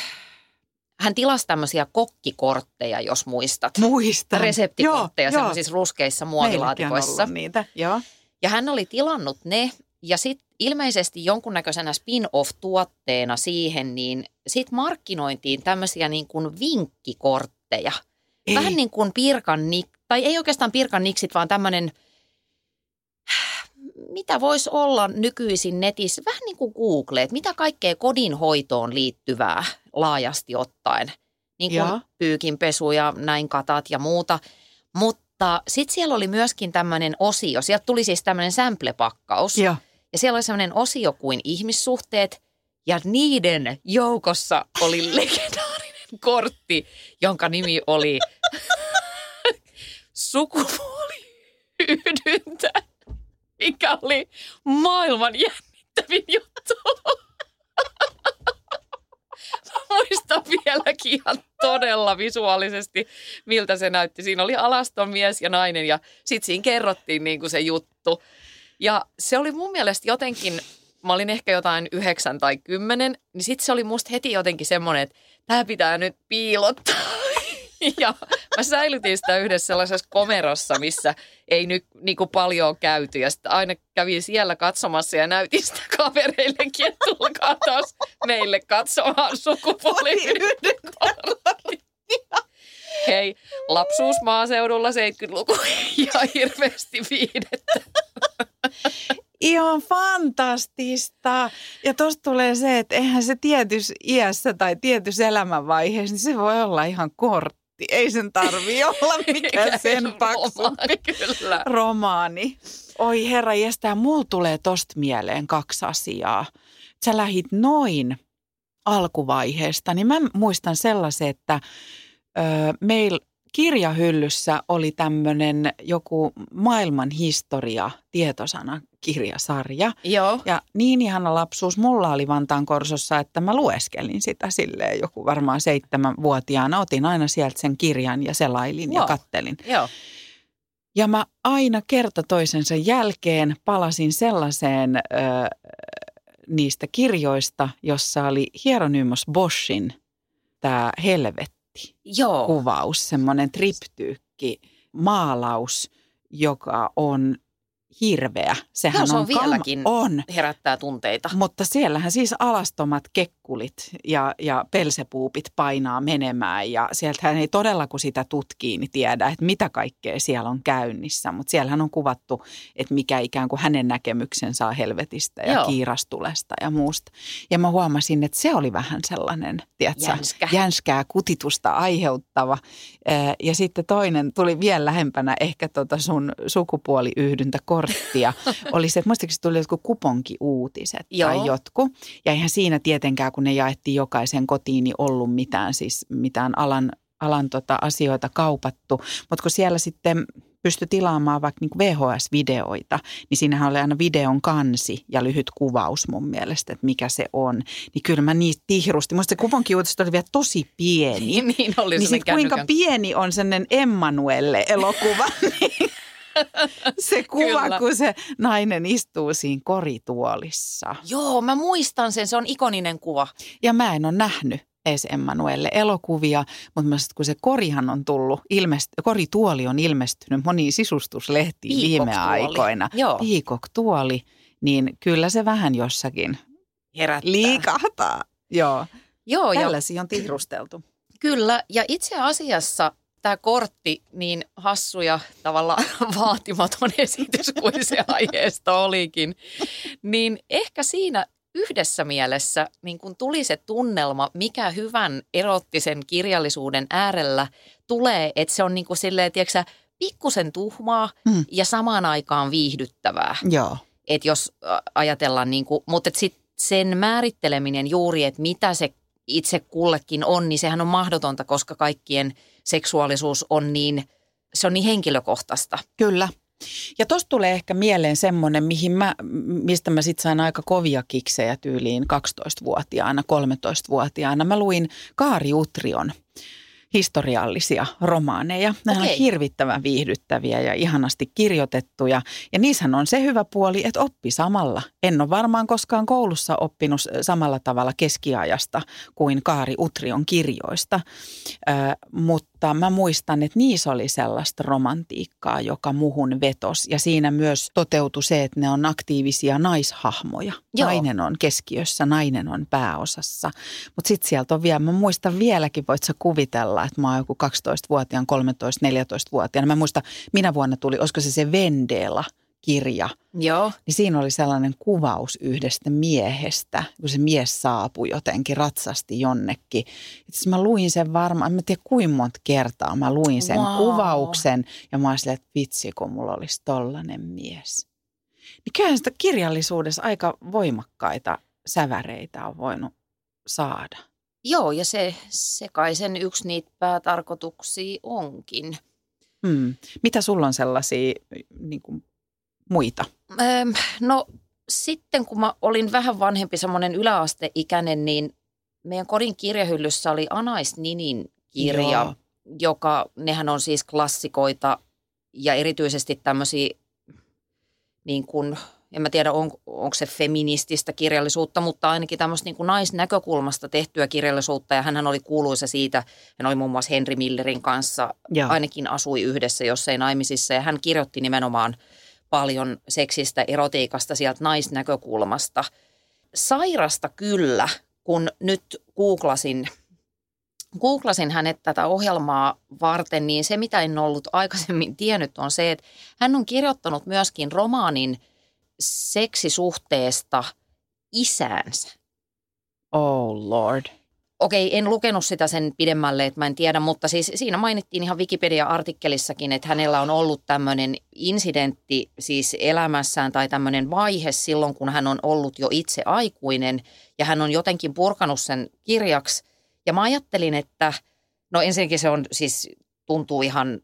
hän tilasi tämmöisiä kokkikortteja, jos muistat. Muistan. Reseptikortteja Joo, semmoisissa ruskeissa muovilaatikoissa. niitä. Joo. Ja hän oli tilannut ne ja sitten ilmeisesti jonkunnäköisenä spin-off-tuotteena siihen, niin sitten markkinointiin tämmöisiä niin kuin vinkkikortteja. Ei. Vähän niin kuin pirkan, nik- tai ei oikeastaan pirkan niksit, vaan tämmöinen, mitä voisi olla nykyisin netissä, vähän niin kuin Google, että mitä kaikkea kodinhoitoon liittyvää laajasti ottaen. Niin kuin pyykinpesu ja näin katat ja muuta. Mutta sitten siellä oli myöskin tämmöinen osio, sieltä tuli siis tämmöinen sample-pakkaus. Joo. Ja siellä oli sellainen osio kuin ihmissuhteet ja niiden joukossa oli legendaarinen kortti, jonka nimi oli sukupuoliyhdyntä, mikä oli maailman jännittävin juttu. Muistan vieläkin ihan todella visuaalisesti, miltä se näytti. Siinä oli alaston mies ja nainen ja sitten siinä kerrottiin niin kuin se juttu. Ja se oli mun mielestä jotenkin, mä olin ehkä jotain yhdeksän tai kymmenen, niin sitten se oli musta heti jotenkin semmoinen, että tämä pitää nyt piilottaa. Ja mä säilytin sitä yhdessä sellaisessa komerossa, missä ei nyt niin kuin paljon käyty. Ja sitten aina kävin siellä katsomassa ja näytin sitä kavereillekin, että tulkaa taas meille katsomaan sukupuoliyhdenkorttia. Hei, lapsuus maaseudulla 70-luku ja hirveästi viidettä. Ihan fantastista. Ja tuosta tulee se, että eihän se tietyssä iässä tai tietyssä elämänvaiheessa, niin se voi olla ihan kortti. Ei sen tarvi olla mikään sen paksumpi Kyllä. romaani. Oi herra jestää, mulla tulee tosta mieleen kaksi asiaa. Sä lähit noin alkuvaiheesta, niin mä muistan sellaisen, että meillä kirjahyllyssä oli tämmöinen joku maailman historia tietosanakirjasarja. Joo. Ja niin ihana lapsuus mulla oli Vantaan korsossa, että mä lueskelin sitä silleen joku varmaan seitsemänvuotiaana. Otin aina sieltä sen kirjan ja selailin ja Wow. kattelin. Joo. Ja mä aina kerta toisensa jälkeen palasin sellaiseen ö, niistä kirjoista, jossa oli Hieronymus Boschin tämä helvetti-kuvaus, Joo. semmoinen triptyykki, maalaus, joka on hirveä. Sehän Joo, se on kam- vieläkin. On, Herättää tunteita. mutta siellähän siis alastomat kekkulit ja, ja pelsepuupit painaa menemään ja sieltähän ei todella kun sitä tutkii, niin tiedä, että mitä kaikkea siellä on käynnissä. Mutta siellähän on kuvattu, että mikä ikään kuin hänen näkemyksensä on helvetistä ja Joo. kiirastulesta ja muusta. Ja mä huomasin, että se oli vähän sellainen, tiedätkö, Jänskä. jänskää kutitusta aiheuttava. Ja sitten toinen tuli vielä lähempänä ehkä tota sun sukupuoliyhdyntäkorttia. oli se, että muistaakseni se tuli jotkut kuponkiuutiset tai Joo. jotkut. Ja eihän siinä tietenkään, kun ne jaettiin jokaisen kotiin, niin ollut mitään, siis mitään alan, alan tota asioita kaupattu. Mutta kun siellä sitten pystyi tilaamaan vaikka niin VHS-videoita, niin siinähän oli aina videon kansi ja lyhyt kuvaus mun mielestä, että mikä se on. Niin kyllä mä niistä tihrusti. Musta se kuponkiuutiset oli vielä tosi pieni. niin oli Niin sit kuinka pieni on sellainen Emmanuelle-elokuva, niin se kuva, Kyllä. kun se nainen istuu siinä korituolissa. Joo, mä muistan sen. Se on ikoninen kuva. Ja mä en ole nähnyt edes Emmanuelle elokuvia, mutta mä sit, kun se korihan on tullut, ilmest, korituoli on ilmestynyt moniin sisustuslehtiin viime Peacock-tuoli. aikoina. Joo. Peacock-tuoli, niin kyllä se vähän jossakin Herättää. liikahtaa. Joo, Joo, tällaisia on tihrusteltu. Kyllä, ja itse asiassa tämä kortti niin hassu ja tavallaan vaatimaton esitys kuin se aiheesta olikin, niin ehkä siinä yhdessä mielessä niin kun tuli se tunnelma, mikä hyvän erottisen kirjallisuuden äärellä tulee, että se on niin kuin silleen, tiedätkö, pikkusen tuhmaa Hmm. ja samaan aikaan viihdyttävää. Joo. Et jos ä, ajatellaan, niin kuin, mutta et sit sen määritteleminen juuri, että mitä se itse kullekin on, niin sehän on mahdotonta, koska kaikkien seksuaalisuus on niin, se on niin henkilökohtaista. Kyllä. Ja tosta tulee ehkä mieleen semmoinen, mihin mä, mistä mä sit sain aika kovia kiksejä tyyliin 12-vuotiaana, 13-vuotiaana. Mä luin Kaari Utrion historiallisia romaaneja. Nämä on Okei. hirvittävän viihdyttäviä ja ihanasti kirjoitettuja. Ja niissähän on se hyvä puoli, että oppi samalla. En ole varmaan koskaan koulussa oppinut samalla tavalla keskiajasta kuin Kaari Utrion kirjoista. Ö, mutta mä muistan, että niissä oli sellaista romantiikkaa, joka muhun vetos. Ja siinä myös toteutui se, että ne on aktiivisia naishahmoja. Joo. Nainen on keskiössä, nainen on pääosassa. Mutta sitten sieltä on vielä, mä muistan vieläkin, voit sä kuvitella, että mä oon joku 12-vuotiaan, 13-14-vuotiaana. Mä muistan, minä vuonna tuli, olisiko se se Vendela kirja, Joo. niin siinä oli sellainen kuvaus yhdestä miehestä, kun se mies saapui jotenkin, ratsasti jonnekin. Itse mä luin sen varmaan, en mä tiedä kuinka monta kertaa mä luin sen Wow. kuvauksen ja mä silleen, että vitsi kun mulla olisi tollanen mies. Niin kyllähän sitä kirjallisuudessa aika voimakkaita säväreitä on voinut saada. Joo, ja se, se kai sen yksi niitä päätarkoituksia onkin. Hmm. Mitä sulla on sellaisia niin kuin, muita? Öm, no sitten kun mä olin vähän vanhempi, semmoinen yläasteikäinen, niin meidän kodin kirjahyllyssä oli Anais Ninin kirja, Joo. joka, nehän on siis klassikoita ja erityisesti tämmöisiä, niin kuin, en mä tiedä on, onko se feminististä kirjallisuutta, mutta ainakin tämmöistä niin kuin naisnäkökulmasta tehtyä kirjallisuutta ja hän oli kuuluisa siitä, hän oli muun muassa Henry Millerin kanssa, Joo. ainakin asui yhdessä jossain naimisissa ja hän kirjoitti nimenomaan paljon seksistä, erotiikasta sieltä naisnäkökulmasta. Sairasta kyllä, kun nyt googlasin, googlasin hänet tätä ohjelmaa varten, niin se mitä en ollut aikaisemmin tiennyt on se, että hän on kirjoittanut myöskin romaanin seksisuhteesta isäänsä. Oh lord. Okei, en lukenut sitä sen pidemmälle, että mä en tiedä, mutta siis siinä mainittiin ihan Wikipedia-artikkelissakin, että hänellä on ollut tämmöinen incidentti siis elämässään tai tämmöinen vaihe silloin, kun hän on ollut jo itse aikuinen ja hän on jotenkin purkanut sen kirjaksi. Ja mä ajattelin, että no ensinnäkin se on siis tuntuu ihan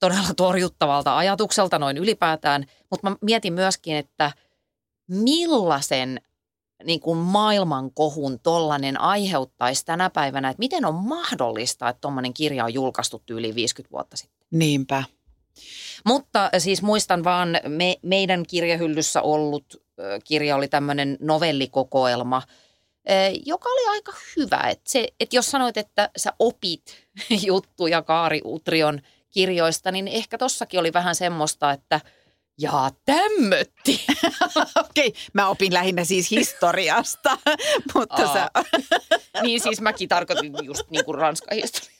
todella torjuttavalta ajatukselta noin ylipäätään, mutta mä mietin myöskin, että millaisen niin kuin maailmankohun tollainen aiheuttaisi tänä päivänä, että miten on mahdollista, että tuommoinen kirja on julkaistu yli 50 vuotta sitten. Niinpä. Mutta siis muistan vaan me, meidän kirjahyllyssä ollut ö, kirja oli tämmöinen novellikokoelma, ö, joka oli aika hyvä. Et se, et jos sanoit, että sä opit juttuja Kaari Utrion kirjoista, niin ehkä tossakin oli vähän semmoista, että jaa tämmötti. Okei, mä opin lähinnä siis historiasta, mutta Aa. sä... niin siis mäkin tarkoitin just niin kuin Ranskan historia.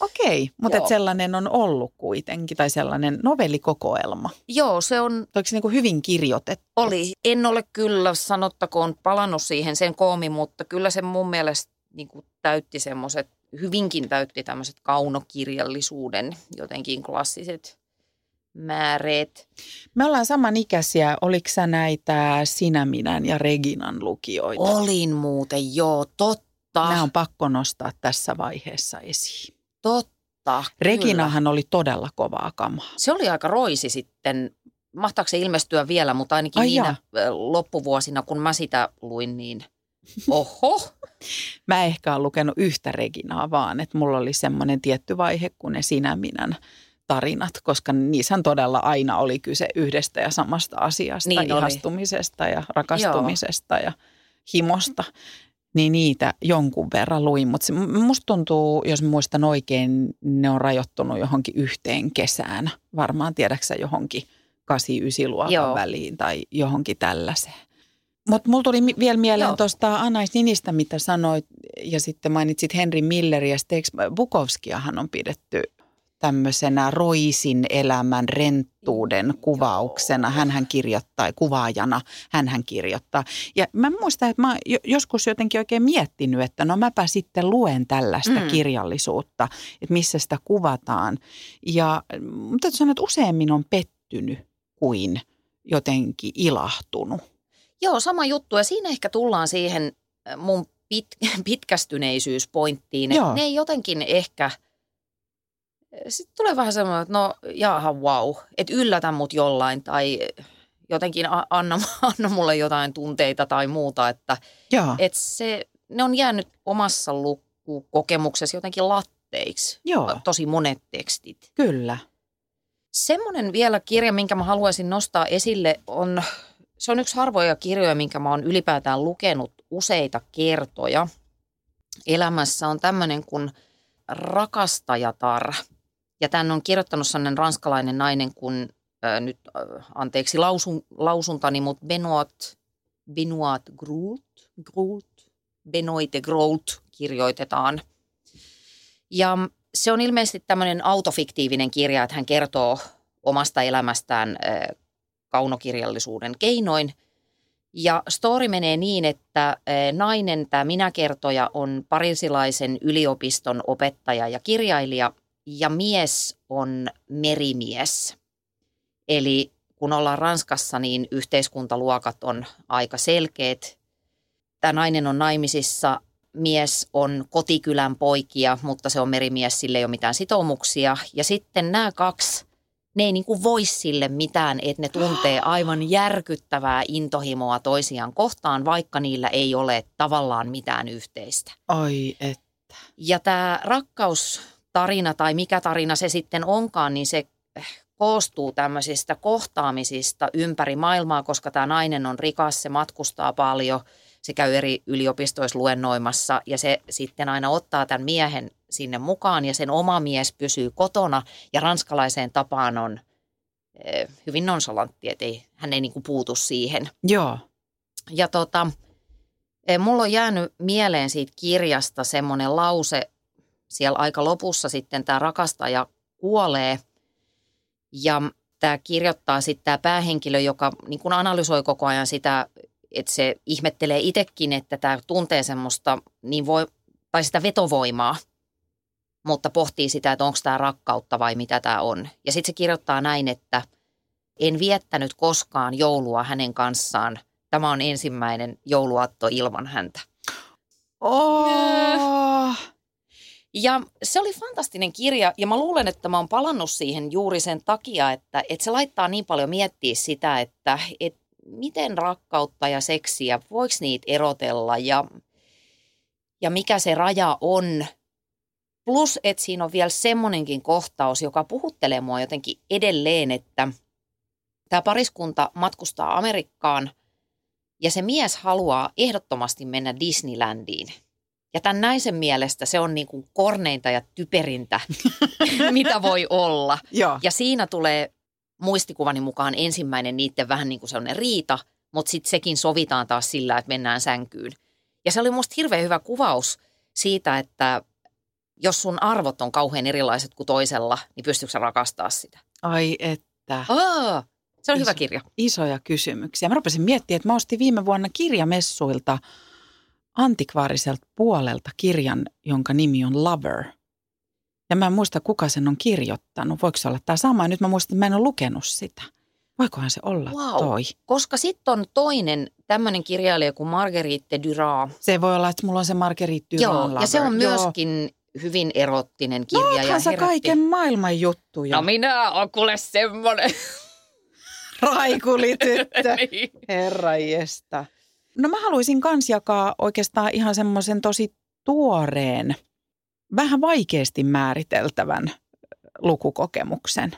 Okei, mutta et sellainen on ollut kuitenkin, tai sellainen novellikokoelma. Joo, se on Oliko se niin kuin hyvin kirjoitettu? Oli. En ole kyllä sanottakoon palannut siihen sen koomin, mutta kyllä se mun mielestä niin kuin täytti semmoiset, hyvinkin täytti tämmöiset kaunokirjallisuuden jotenkin klassiset määreet. Me ollaan samanikäisiä. Oliko sä näitä Sinä, Minän ja Reginan lukijoita? Olin muuten, joo, totta. Nämä on pakko nostaa tässä vaiheessa esiin. Totta. Reginahan oli todella kovaa kamaa. Se oli aika roisi sitten. Mahtaako se ilmestyä vielä, mutta ainakin Ai niinä ö, loppuvuosina, kun mä sitä luin, niin oho. Mä ehkä olen lukenut yhtä Reginaa vaan, että mulla oli semmoinen tietty vaihe, kun ne Sinä, Minän tarinat, koska niissähän todella aina oli kyse yhdestä ja samasta asiasta, Niin oli. ihastumisesta ja rakastumisesta ja himosta. Niin niitä jonkun verran luin, mutta musta tuntuu, jos muistan oikein, ne on rajoittunut johonkin yhteen kesään. Varmaan tiedäksä johonkin 8-9 luokan Joo. väliin tai johonkin tällaiseen. Mutta mulla tuli mi- vielä mieleen tuosta Anais Ninistä, mitä sanoit, ja sitten mainitsit Henry Milleria, ja sitten eikö Bukowskiahan on pidetty tämmöisenä roisin elämän renttuuden kuvauksena. Hänhän kirjoittaa, kuvaajana hänhän kirjoittaa. Ja mä muistan, että mä joskus jotenkin oikein miettinyt, että no mäpä sitten luen tällaista mm. kirjallisuutta, että missä sitä kuvataan. Ja mutta täytyy sanoa, että useammin on pettynyt kuin jotenkin ilahtunut. Joo, sama juttu. Ja siinä ehkä tullaan siihen äh, mun pit, pitkästyneisyyspointtiin. Että Joo. ne ei jotenkin ehkä... Sitten tulee vähän semmoinen, että no jaha, wow, että yllätä mut jollain tai jotenkin anna, anna mulle jotain tunteita tai muuta, että Joo, et se, ne on jäänyt omassa lukukokemuksessa jotenkin latteiksi, Joo. tosi monet tekstit. kyllä. Semmoinen vielä kirja, minkä mä haluaisin nostaa esille, on, se on yksi harvoja kirjoja, minkä mä oon ylipäätään lukenut useita kertoja. Elämässä on tämmöinen kuin Rakastajatar. Ja tämän on kirjoittanut sellainen ranskalainen nainen kuin, äh, nyt äh, anteeksi lausun, lausuntani, mutta Benoit, Benoit Groult, Groult, Benoit de Groult kirjoitetaan. Ja se on ilmeisesti tämmöinen autofiktiivinen kirja, että hän kertoo omasta elämästään äh, kaunokirjallisuuden keinoin. Ja story menee niin, että äh, nainen, tämä minäkertoja, on parisilaisen yliopiston opettaja ja kirjailija, ja mies on merimies. Eli kun ollaan Ranskassa, niin yhteiskuntaluokat on aika selkeät. Tämä nainen on naimisissa, mies on kotikylän poikia, mutta se on merimies, sille ei ole mitään sitoumuksia. Ja sitten nämä kaksi, ne ei niin kuin voi sille mitään, että ne tuntee aivan järkyttävää intohimoa toisiaan kohtaan, vaikka niillä ei ole tavallaan mitään yhteistä. Ai et. Ja tämä rakkaustarina tai mikä tarina se sitten onkaan, niin se koostuu tämmöisistä kohtaamisista ympäri maailmaa, koska tämä nainen on rikas, se matkustaa paljon, se käy eri yliopistoissa luennoimassa ja se sitten aina ottaa tämän miehen sinne mukaan ja sen oma mies pysyy kotona ja ranskalaiseen tapaan on eh, hyvin nonsalantti, että ei, hän ei niinku puutu siihen. Joo. Ja tota, eh, mulla on jäänyt mieleen siitä kirjasta semmoinen lause, siellä aika lopussa sitten tämä rakastaja kuolee ja tämä kirjoittaa sitten tämä päähenkilö, joka niin kun analysoi koko ajan sitä, että se ihmettelee itsekin, että tämä tuntee semmoista niin voi, tai sitä vetovoimaa, mutta pohtii sitä, että onko tämä rakkautta vai mitä tämä on. Ja sitten se kirjoittaa näin, että en viettänyt koskaan joulua hänen kanssaan. Tämä on ensimmäinen jouluaatto ilman häntä. Oh. Ja se oli fantastinen kirja ja mä luulen, että mä oon palannut siihen juuri sen takia, että, että se laittaa niin paljon miettiä sitä, että, että miten rakkautta ja seksiä, voiko niitä erotella ja, ja mikä se raja on. Plus, että siinä on vielä semmoinenkin kohtaus, joka puhuttelee mua jotenkin edelleen, että tämä pariskunta matkustaa Amerikkaan ja se mies haluaa ehdottomasti mennä Disneylandiin. Ja tämän naisen mielestä se on niin kuin korneinta ja typerintä, mitä voi olla. Joo. Ja siinä tulee muistikuvani mukaan ensimmäinen niiden vähän niin kuin sellainen riita, mutta sitten sekin sovitaan taas sillä, että mennään sänkyyn. Ja se oli musta hirveän hyvä kuvaus siitä, että jos sun arvot on kauhean erilaiset kuin toisella, niin pystyykö sä rakastaa sitä? Ai että. Aa, se on Iso. hyvä kirja. Isoja kysymyksiä. Mä rupesin miettimään, että mä ostin viime vuonna kirjamessuilta antikvaariselta puolelta kirjan, jonka nimi on Lover. Ja mä en muista, kuka sen on kirjoittanut. Voiko se olla tämä sama? Ja nyt mä muistan, että mä en ole lukenut sitä. Voikohan se olla Wow. toi? Koska sitten on toinen tämmöinen kirjailija kuin Marguerite Duras. Se voi olla, että mulla on se Marguerite Joo, Duran Lover. ja se on Joo. myöskin hyvin erottinen No, kirja. ja oothan sä herätti- kaiken maailman juttuja. No minä on kuule semmoinen. Raikulityttö. niin. Herra jesta. No mä haluaisin kans jakaa oikeastaan ihan semmoisen tosi tuoreen, vähän vaikeasti määriteltävän lukukokemuksen.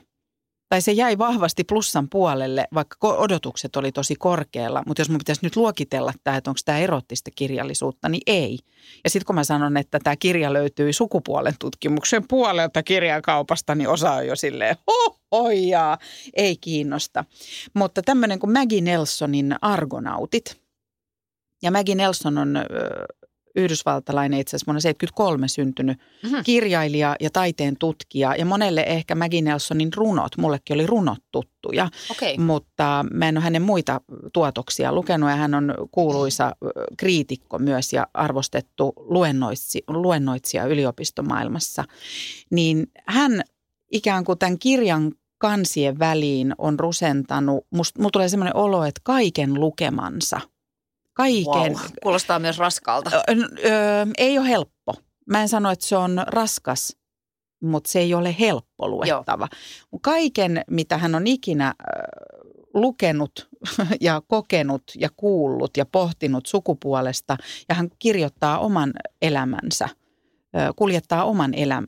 Tai se jäi vahvasti plussan puolelle, vaikka odotukset oli tosi korkealla. Mutta jos mun pitäisi nyt luokitella tämä, että onko tämä erottista kirjallisuutta, niin ei. Ja sitten kun mä sanon, että tämä kirja löytyy sukupuolen tutkimuksen puolelta kirjakaupasta, niin osa on jo silleen, hohojaa, ei kiinnosta. Mutta tämmöinen kuin Maggie Nelsonin Argonautit, Ja Maggie Nelson on yhdysvaltalainen itse asiassa vuonna 73 syntynyt Mhm. kirjailija ja taiteen tutkija. Ja monelle ehkä Maggie Nelsonin runot, mullekin oli runot tuttuja, Okei. mutta mä en ole hänen muita tuotoksia lukenut ja hän on kuuluisa kriitikko myös ja arvostettu luennoitsi, luennoitsija yliopistomaailmassa. Niin hän ikään kuin tämän kirjan kansien väliin on rusentanut, musta, mulla tulee semmoinen olo, että kaiken lukemansa. Kaiken. Wow. Kuulostaa myös raskaalta. Ö, ö, ei ole helppo. Mä en sano, että se on raskas, mutta se ei ole helppo luettava. Kaiken, mitä hän on ikinä lukenut ja kokenut ja kuullut ja pohtinut sukupuolesta, ja hän kirjoittaa oman elämänsä, kuljettaa oman eläm,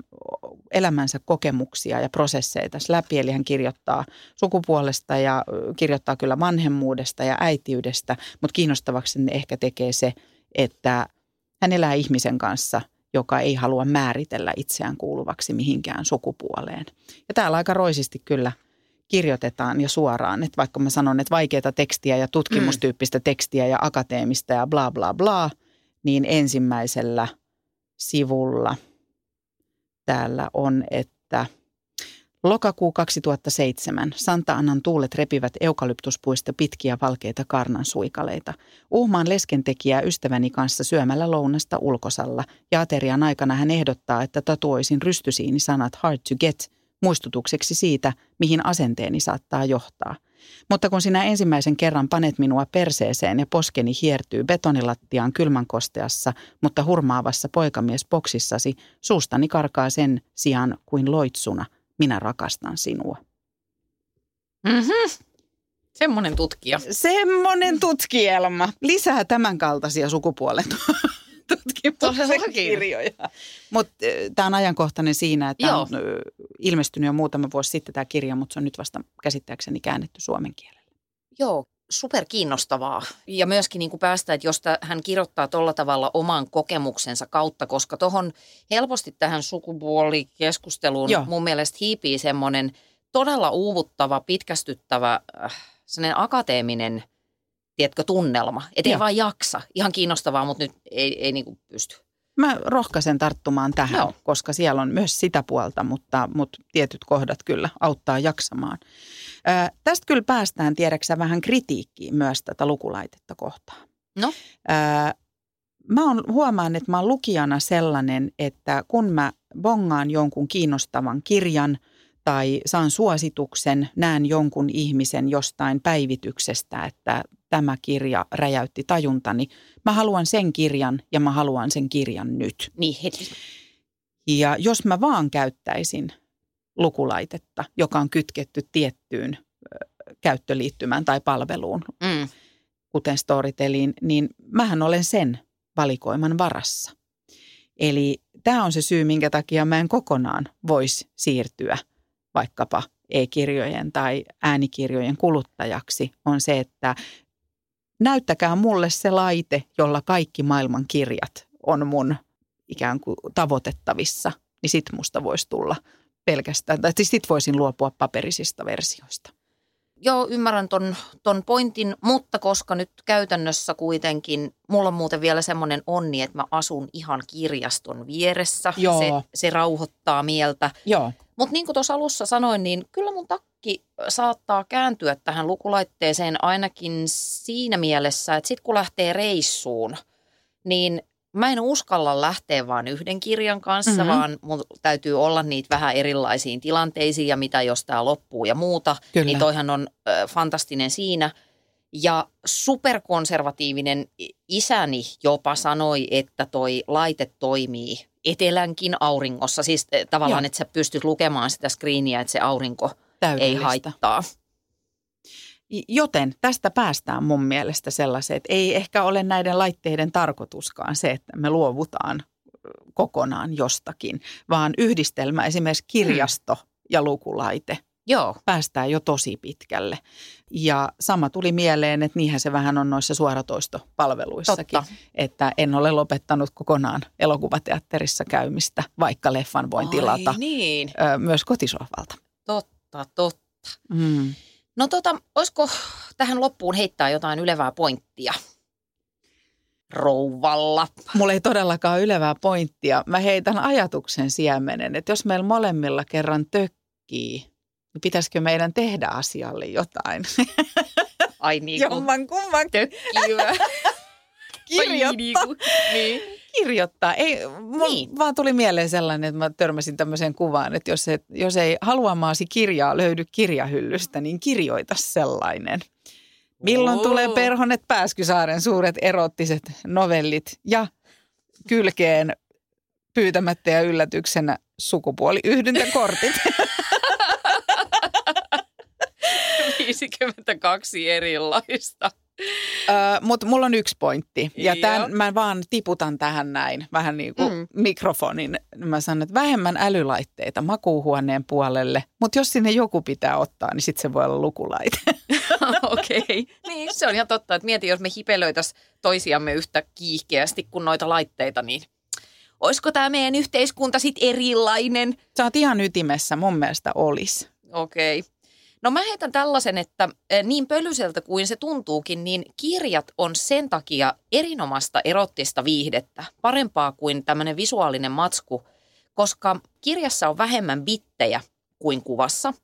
elämänsä kokemuksia ja prosesseja tässä läpi. Eli hän kirjoittaa sukupuolesta ja kirjoittaa kyllä vanhemmuudesta ja äitiydestä, mutta kiinnostavaksi ne ehkä tekee se, että hän elää ihmisen kanssa, joka ei halua määritellä itseään kuuluvaksi mihinkään sukupuoleen. Ja täällä aika roisisti kyllä kirjoitetaan ja suoraan, että vaikka mä sanon, että vaikeaa tekstiä ja tutkimustyyppistä tekstiä ja akateemista ja bla bla bla, niin ensimmäisellä sivulla täällä on, että lokakuu 2007. Santa Annan tuulet repivät eukalyptuspuista pitkiä valkeita karnansuikaleita. Uhmaan leskentekijää ystäväni kanssa syömällä lounasta ulkosalla ja aterian aikana hän ehdottaa, että tatuoisin rystysiini sanat hard to get muistutukseksi siitä, mihin asenteeni saattaa johtaa. Mutta kun sinä ensimmäisen kerran panet minua perseeseen ja poskeni hiertyy betonilattiaan kylmänkosteassa, mutta hurmaavassa poikamiesboksissasi, suustani karkaa sen sijaan kuin loitsuna, minä rakastan sinua. Mm-hmm. Semmoinen tutkija. Semmoinen tutkielma. Lisää tämän kaltaisia sukupuolen tutkimuksen kirjoja. Mutta tämä on ajankohtainen siinä, että on ilmestynyt jo muutama vuosi sitten tämä kirja, mutta se on nyt vasta käsittääkseni käännetty suomen kielelle. Joo, super kiinnostavaa. Ja myöskin niin kuin päästä, että jos hän kirjoittaa tuolla tavalla oman kokemuksensa kautta, koska tuohon helposti tähän sukupuolikeskusteluun Joo. mun mielestä hiipii semmoinen todella uuvuttava, pitkästyttävä, äh, sellainen akateeminen, tiedätkö, tunnelma. Että ei vaan jaksa. Ihan kiinnostavaa, mutta nyt ei, ei niin pysty. Mä rohkaisen tarttumaan tähän, Joo. koska siellä on myös sitä puolta, mutta, mutta tietyt kohdat kyllä auttaa jaksamaan. Ö, tästä kyllä päästään, tiedäksä, vähän kritiikkiin myös tätä lukulaitetta kohtaan. No. Ö, mä on, huomaan, että mä oon lukijana sellainen, että kun mä bongaan jonkun kiinnostavan kirjan tai saan suosituksen, näen jonkun ihmisen jostain päivityksestä, että tämä kirja räjäytti tajuntani. Mä haluan sen kirjan ja mä haluan sen kirjan nyt. Niin heti. Ja jos mä vaan käyttäisin lukulaitetta, joka on kytketty tiettyyn käyttöliittymään tai palveluun, Mm. kuten Storyteliin, niin mähän olen sen valikoiman varassa. Eli tämä on se syy, minkä takia mä en kokonaan voisi siirtyä vaikkapa e-kirjojen tai äänikirjojen kuluttajaksi, on se, että näyttäkää mulle se laite, jolla kaikki maailman kirjat on mun ikään kuin tavoitettavissa, niin sit musta voisi tulla pelkästään, tai sit voisin luopua paperisista versioista. Joo, ymmärrän ton, ton pointin, mutta koska nyt käytännössä kuitenkin, mulla on muuten vielä semmoinen onni, että mä asun ihan kirjaston vieressä. Joo. Se, se rauhoittaa mieltä. Joo. Mutta niin kuin tuossa alussa sanoin, niin kyllä mun takki saattaa kääntyä tähän lukulaitteeseen ainakin siinä mielessä, että sitten kun lähtee reissuun, niin mä en uskalla lähteä vaan yhden kirjan kanssa, Mhm. mm-hmm. vaan mun täytyy olla niitä vähän erilaisiin tilanteisiin ja mitä jos tämä loppuu ja muuta. Kyllä. Niin toihan on ö, fantastinen siinä. Ja superkonservatiivinen isäni jopa sanoi, että toi laite toimii etelänkin auringossa. Siis eh, tavallaan, Joo. että sä pystyt lukemaan sitä screeniä, että se aurinko ei haittaa. Joten tästä päästään mun mielestä sellaiseen, että ei ehkä ole näiden laitteiden tarkoituskaan se, että me luovutaan kokonaan jostakin, vaan yhdistelmä esimerkiksi kirjasto ja lukulaite Joo, päästään jo tosi pitkälle. Ja sama tuli mieleen, että niinhän se vähän on noissa suoratoistopalveluissakin, totta. että en ole lopettanut kokonaan elokuvateatterissa käymistä, vaikka leffan voin tilata Ai niin, ö, myös kotisohvalta. totta, totta. Mm. No tota, olisiko tähän loppuun heittää jotain ylevää pointtia? rouvalla. Mulla ei todellakaan ylevää pointtia. Mä heitän ajatuksen siemenen, että jos meillä molemmilla kerran tökkii, niin pitäisikö meidän tehdä asialle jotain? Ai niin kuin Jomman kumman. kirjoittaa. Ai niin kirjoittaa. Ei, Niin. vaan tuli mieleen sellainen, että mä törmäsin tämmöiseen kuvaan, että jos, et, jos ei haluamaasi kirjaa löydy kirjahyllystä, niin kirjoita sellainen. Milloin Oo. tulee Perhonet Pääskysaaren suuret erottiset novellit ja kylkeen pyytämättä ja yllätyksenä sukupuoli yhdyntäkortit. 52 erilaista. Mutta mulla on yksi pointti ja tämän, mä vaan tiputan tähän näin, vähän niin kuin mm. mikrofonin. Mä sanon, että vähemmän älylaitteita makuuhuoneen puolelle, mutta jos sinne joku pitää ottaa, niin sitten se voi olla lukulaite. Okei. Okay. Niin, se on ihan totta, että mieti, jos me hipelöitäisiin toisiamme yhtä kiihkeästi kuin noita laitteita, niin olisiko tämä meidän yhteiskunta sitten erilainen? Sä oot ihan ytimessä, mun mielestä olisi. Okei. Okay. No mä heitän tällaisen, että eh, niin pölyseltä kuin se tuntuukin, niin kirjat on sen takia erinomasta erottista viihdettä, parempaa kuin tämmöinen visuaalinen matsku, koska kirjassa on vähemmän bittejä kuin kuvassa,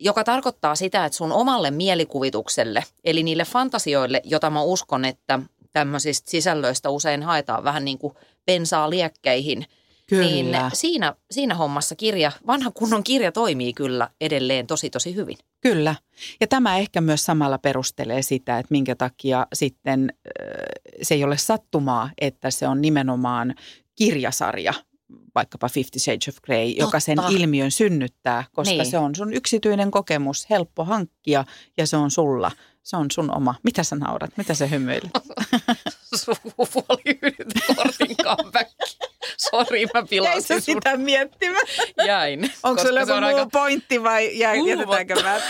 joka tarkoittaa sitä, että sun omalle mielikuvitukselle, eli niille fantasioille, jota mä uskon, että tämmöisistä sisällöistä usein haetaan vähän niin kuin bensaa liekkeihin, niin Kyllä, siinä, siinä hommassa kirja, vanha kunnon kirja toimii kyllä edelleen tosi tosi hyvin. kyllä. Ja tämä ehkä myös samalla perustelee sitä, että minkä takia sitten se ei ole sattumaa, että se on nimenomaan kirjasarja, vaikkapa Fifty Shades of Grey, joka sen Totta. ilmiön synnyttää, koska Niin. se on sun yksityinen kokemus, helppo hankkia ja se on sulla. Se on sun oma. Mitä sä naurat? Mitä sä hymyilet? Sukupuoliyhdyntö-kortin comeback. Sori, mä Jäi pilasin sun. sitä miettimään? Jäin. Onko sulla se joku on muu aika- pointti vai jää, Uuvo. jätetäänkö mä?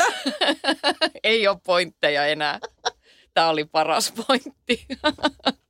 Ei ole pointteja enää. Tämä oli paras pointti.